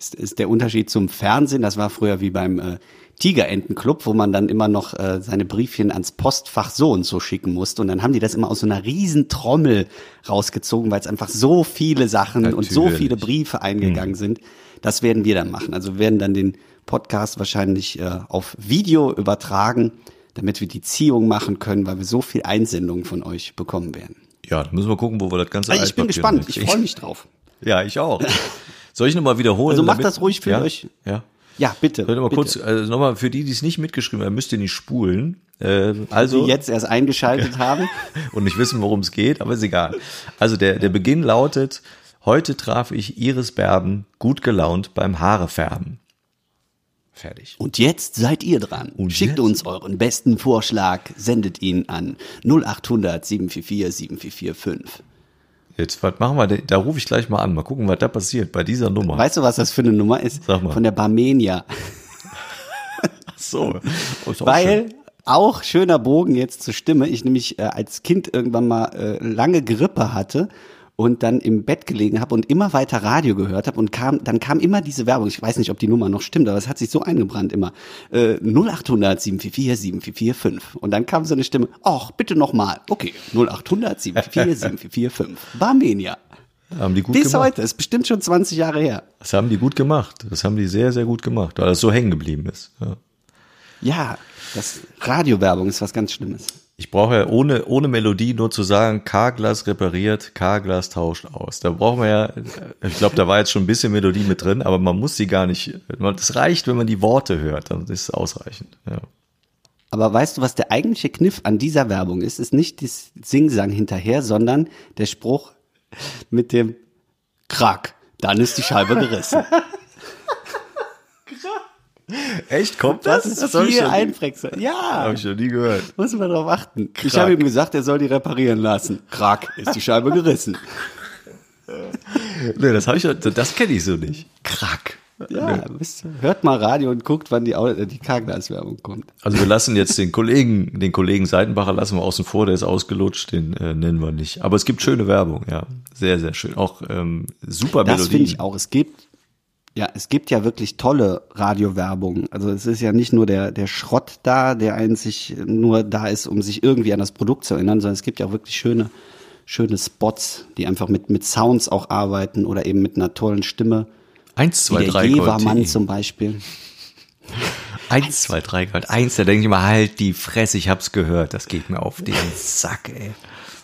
ist, ist der Unterschied zum Fernsehen. Das war früher wie beim äh, Tigerentenclub, wo man dann immer noch äh, seine Briefchen ans Postfach so und so schicken musste. Und dann haben die das immer aus so einer riesen Trommel rausgezogen, weil es einfach so viele Sachen und so Natürlich. viele Briefe eingegangen sind. Das werden wir dann machen. Also wir werden dann den Podcast wahrscheinlich äh, auf Video übertragen, damit wir die Ziehung machen können, weil wir so viel Einsendungen von euch bekommen werden. Ja, dann müssen wir gucken, wo wir das ganze Also ich bin gespannt. Ich freue mich drauf. Ja, ich auch. Soll ich nochmal wiederholen? Also macht das ruhig für ja? euch. Ja. Ja, bitte. Soll ich noch mal bitte. kurz, also nochmal für die, die es nicht mitgeschrieben haben, müsst ihr nicht spulen. Äh, also die jetzt erst eingeschaltet haben. und nicht wissen, worum es geht, aber ist egal. Also der, der Beginn lautet, heute traf ich Iris Berben gut gelaunt beim Haarefärben. Fertig. Und jetzt seid ihr dran. Und Schickt jetzt? uns euren besten Vorschlag, sendet ihn an 0800 744 7445. Jetzt, was machen wir denn? Da rufe ich gleich mal an. Mal gucken, was da passiert bei dieser Nummer. Weißt du, was das für eine Nummer ist? Sag mal. Von der Barmenia. Ach so. Oh, auch schön. Weil auch schöner Bogen jetzt zur Stimme. Ich nämlich äh, als Kind irgendwann mal äh, lange Grippe hatte und dann im Bett gelegen habe und immer weiter Radio gehört habe und kam, dann kam immer diese Werbung. Ich weiß nicht, ob die Nummer noch stimmt, aber es hat sich so eingebrannt immer. Äh, 0800 744 7445. Und dann kam so eine Stimme, ach, bitte nochmal. Okay, 0800 744 7445. Barmenia. haben die gut Bis gemacht. heute, ist bestimmt schon 20 Jahre her. Das haben die gut gemacht. Das haben die sehr, sehr gut gemacht, weil das so hängen geblieben ist. Ja. Ja, das Radiowerbung ist was ganz Schlimmes. Ich brauche ja ohne, ohne Melodie nur zu sagen, K-Glas repariert, K-Glas tauscht aus. Da brauchen wir ja, ich glaube, da war jetzt schon ein bisschen Melodie mit drin, aber man muss sie gar nicht, es reicht, wenn man die Worte hört, dann ist es ausreichend. Ja. Aber weißt du, was der eigentliche Kniff an dieser Werbung ist? Ist nicht das Singsang hinterher, sondern der Spruch mit dem Krack. Dann ist die Scheibe gerissen. Echt, kommt Das ist hab ich viel einprägsam. Ja, Hab ich noch nie gehört. muss man drauf achten. Ich Krack. habe ihm gesagt, er soll die reparieren lassen. Krack, ist die Scheibe gerissen. Nee, das habe ich, das kenne ich so nicht. Krack. Ja, wisst hört mal Radio und guckt, wann die, äh, die K-Glas-Werbung kommt. Also wir lassen jetzt den Kollegen, den Kollegen Seitenbacher lassen wir außen vor, der ist ausgelutscht, den äh, nennen wir nicht. Aber es gibt schöne Werbung, ja. Sehr, sehr schön. Auch ähm, super Das Melodien. finde ich auch. Es gibt, ja, es gibt ja wirklich tolle Radiowerbung. Also es ist ja nicht nur der, der Schrott da, der einzig nur da ist, um sich irgendwie an das Produkt zu erinnern, sondern es gibt ja auch wirklich schöne, schöne Spots, die einfach mit, mit Sounds auch arbeiten oder eben mit einer tollen Stimme. Eins, zwei, Wie der drei Jevermann zum Beispiel. Eins, zwei, drei Gold. Eins, da denke ich mal, halt die Fresse, ich hab's gehört. Das geht mir auf den Sack, ey.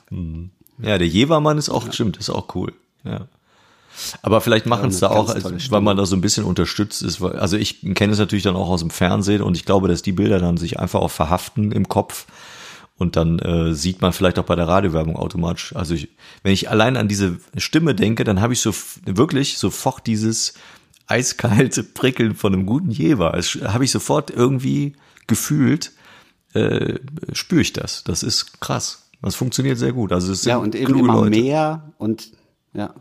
Hm. Ja, der Jevermann ist auch, stimmt, ist auch cool. Ja. Aber vielleicht machen es da auch, also, weil man da so ein bisschen unterstützt ist. weil- Also ich kenne es natürlich dann auch aus dem Fernsehen und ich glaube, dass die Bilder dann sich einfach auch verhaften im Kopf. Und dann äh, sieht man vielleicht auch bei der Radiowerbung automatisch. Also ich, wenn ich allein an diese Stimme denke, dann habe ich so wirklich sofort dieses eiskalte Prickeln von einem guten Jever. Das habe ich sofort irgendwie gefühlt, äh, spüre ich das. Das ist krass. Das funktioniert sehr gut. Also es sind Ja, und eben immer Leute. mehr und ja.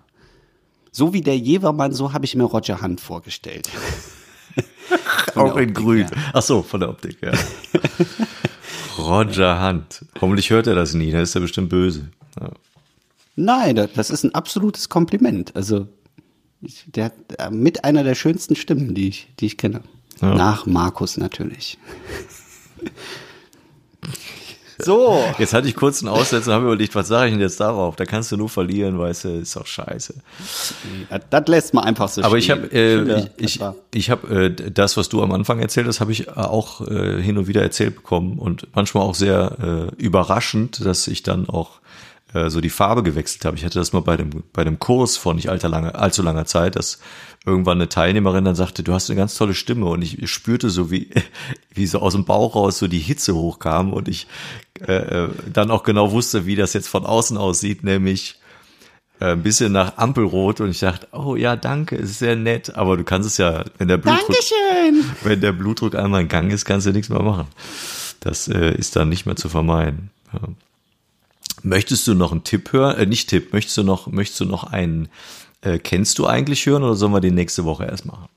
So wie der Jevermann, so habe ich mir Roger Hunt vorgestellt. Auch der in Optik grün. her. Ach so, von der Optik, ja. Roger Hunt. Hoffentlich hört er das nie, da ist er bestimmt böse. Ja. Nein, das, ist ein absolutes Kompliment. Also der hat äh, mit einer der schönsten Stimmen, die ich, die ich kenne. Ja. Nach Markus natürlich. so. Jetzt hatte ich kurz einen Aussetzer und habe überlegt, was sage ich denn jetzt darauf? Da kannst du nur verlieren, weißt du, ist doch scheiße. Das, lässt man einfach so Aber ich stehen. habe äh, ich, ich, ich hab, äh, das, was du am Anfang erzählt hast, habe ich auch äh, hin und wieder erzählt bekommen und manchmal auch sehr äh, überraschend, dass ich dann auch äh, so die Farbe gewechselt habe. Ich hatte das mal bei dem bei dem Kurs vor nicht allzu langer allzu langer Zeit, dass irgendwann eine Teilnehmerin dann sagte, du hast eine ganz tolle Stimme und ich spürte so wie wie so aus dem Bauch raus so die Hitze hochkam und ich äh, äh, dann auch genau wusste, wie das jetzt von außen aussieht, nämlich äh, ein bisschen nach Ampelrot und ich dachte, oh ja, danke, ist sehr nett, aber du kannst es ja, wenn der Blutdruck, Dankeschön. wenn der Blutdruck einmal in Gang ist, kannst du nichts mehr machen. Das äh, ist dann nicht mehr zu vermeiden. Ja. Möchtest du noch einen Tipp hören? Äh, nicht Tipp, möchtest du noch, möchtest du noch einen, äh, kennst du eigentlich hören oder sollen wir den nächste Woche erst machen?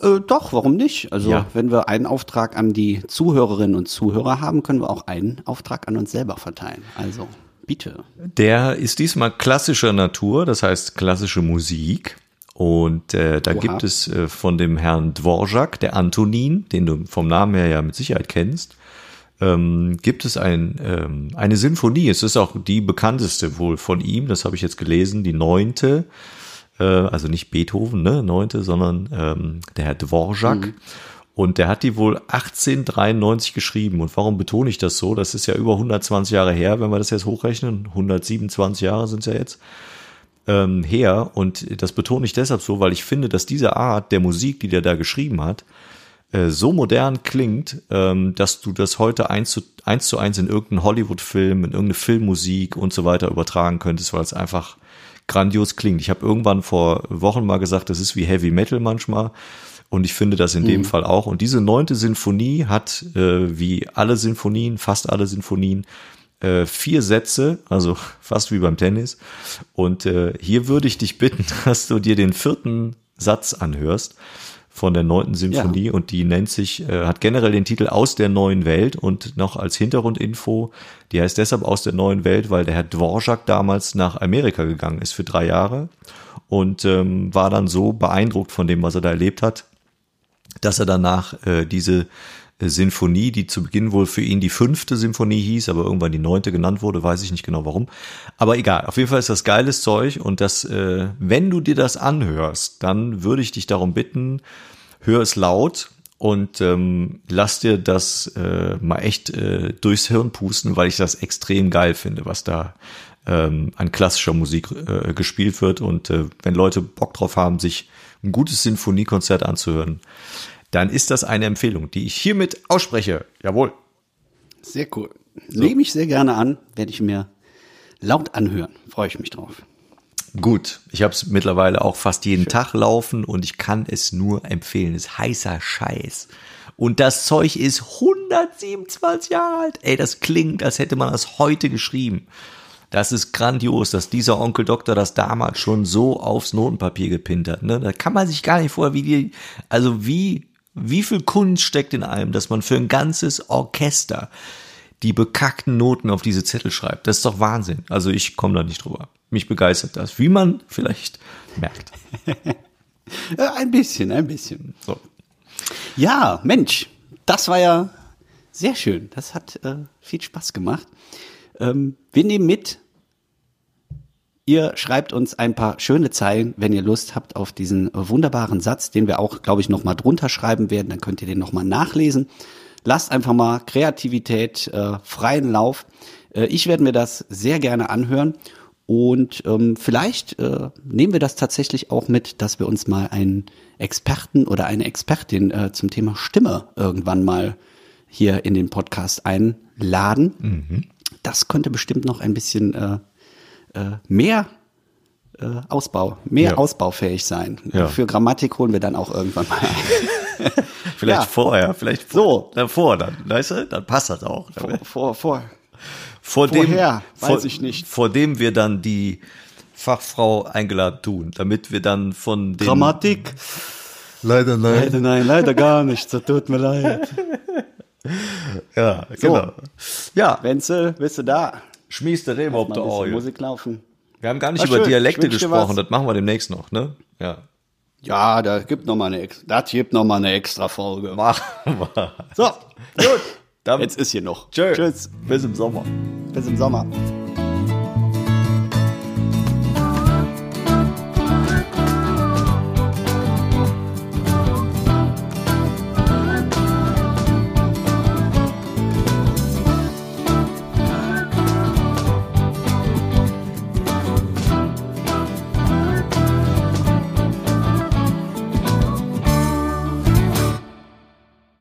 Äh, doch, warum nicht? Also Ja. wenn wir einen Auftrag an die Zuhörerinnen und Zuhörer haben, können wir auch einen Auftrag an uns selber verteilen. Also bitte. Der ist diesmal klassischer Natur, das heißt klassische Musik. Und äh, da Oha. gibt es äh, von dem Herrn Dvorak, der Antonin, den du vom Namen her ja mit Sicherheit kennst, ähm, gibt es ein, ähm, eine Sinfonie. Es ist auch die bekannteste wohl von ihm, das habe ich jetzt gelesen, die neunte, äh, also nicht Beethoven, ne, neunte, sondern ähm, der Herr Dvorak. Und der hat die wohl 1893 geschrieben. Und warum betone ich das so? Das ist ja über 120 Jahre her, wenn wir das jetzt hochrechnen. 127 Jahre sind es ja jetzt ähm, her. Und das betone ich deshalb so, weil ich finde, dass diese Art der Musik, die der da geschrieben hat, äh, so modern klingt, ähm, dass du das heute eins zu, eins zu eins in irgendeinen Hollywood-Film, in irgendeine Filmmusik und so weiter übertragen könntest, weil es einfach grandios klingt. Ich habe irgendwann vor Wochen mal gesagt, das ist wie Heavy Metal manchmal. Und ich finde das in dem Fall auch. Und diese neunte Sinfonie hat, äh, wie alle Sinfonien, fast alle Sinfonien, äh, vier Sätze, also fast wie beim Tennis. Und äh, hier würde ich dich bitten, dass du dir den vierten Satz anhörst von der neunten Sinfonie und die nennt sich, äh, hat generell den Titel Aus der neuen Welt und noch als Hintergrundinfo, die heißt deshalb Aus der neuen Welt, weil der Herr Dvorak damals nach Amerika gegangen ist für drei Jahre und ähm, war dann so beeindruckt von dem, was er da erlebt hat, dass er danach äh, diese Sinfonie, die zu Beginn wohl für ihn die fünfte Sinfonie hieß, aber irgendwann die neunte genannt wurde, weiß ich nicht genau warum. Aber egal, auf jeden Fall ist das geiles Zeug und das, äh, wenn du dir das anhörst, dann würde ich dich darum bitten, hör es laut und ähm, lass dir das äh, mal echt äh, durchs Hirn pusten, weil ich das extrem geil finde, was da ähm, an klassischer Musik äh, gespielt wird. Und äh, wenn Leute Bock drauf haben, sich ein gutes Sinfoniekonzert anzuhören, dann ist das eine Empfehlung, die ich hiermit ausspreche. Jawohl. Sehr cool. Nehme ich sehr gerne an, werde ich mir laut anhören. Freue ich mich drauf. Gut, ich habe es mittlerweile auch fast jeden Tag laufen und ich kann es nur empfehlen. Es ist heißer Scheiß. Und das Zeug ist 127 Jahre alt. Ey, das klingt, als hätte man das heute geschrieben. Das ist grandios, dass dieser Onkel Doktor das damals schon so aufs Notenpapier gepinnt hat. Ne? Da kann man sich gar nicht vorher, wie die, also wie, wie viel Kunst steckt in allem, dass man für ein ganzes Orchester die bekackten Noten auf diese Zettel schreibt. Das ist doch Wahnsinn. Also ich komme da nicht drüber. Mich begeistert das, wie man vielleicht merkt. Äh, ein bisschen, ein bisschen. So. Ja, Mensch, das war ja sehr schön. Das hat äh, viel Spaß gemacht. Ähm, wir nehmen mit. Ihr schreibt uns ein paar schöne Zeilen, wenn ihr Lust habt auf diesen wunderbaren Satz, den wir auch, glaube ich, nochmal drunter schreiben werden. Dann könnt ihr den nochmal nachlesen. Lasst einfach mal Kreativität äh, freien Lauf. Äh, ich werde mir das sehr gerne anhören. Und ähm, vielleicht äh, nehmen wir das tatsächlich auch mit, dass wir uns mal einen Experten oder eine Expertin äh, zum Thema Stimme irgendwann mal hier in den Podcast einladen. Das könnte bestimmt noch ein bisschen äh, äh, mehr äh, Ausbau, mehr Ja. ausbaufähig sein. Ja. Für Grammatik holen wir dann auch irgendwann mal ein. Vielleicht Ja. vorher, vielleicht So. davor dann, weißt du? Dann passt das auch. vor, vor, vor. vor Vorher, vor, weiß ich nicht. Vor dem wir dann die Fachfrau eingeladen tun, damit wir dann von den Grammatik. Leider nein. Leider nein, leider gar nicht. So tut mir leid. Ja, genau. Ja, Wenzel, bist du da? Schmiest der auf Mal der Orgel. Musik laufen. Wir haben gar nicht War über schön. Dialekte dir gesprochen, was. das machen wir demnächst noch, ne? Ja. Ja, da gibt noch mal eine, das gibt noch mal eine extra Folge. Machen wir. So, gut. Dann Jetzt ist hier noch. Tschö. Tschüss. Bis im Sommer. Bis im Sommer.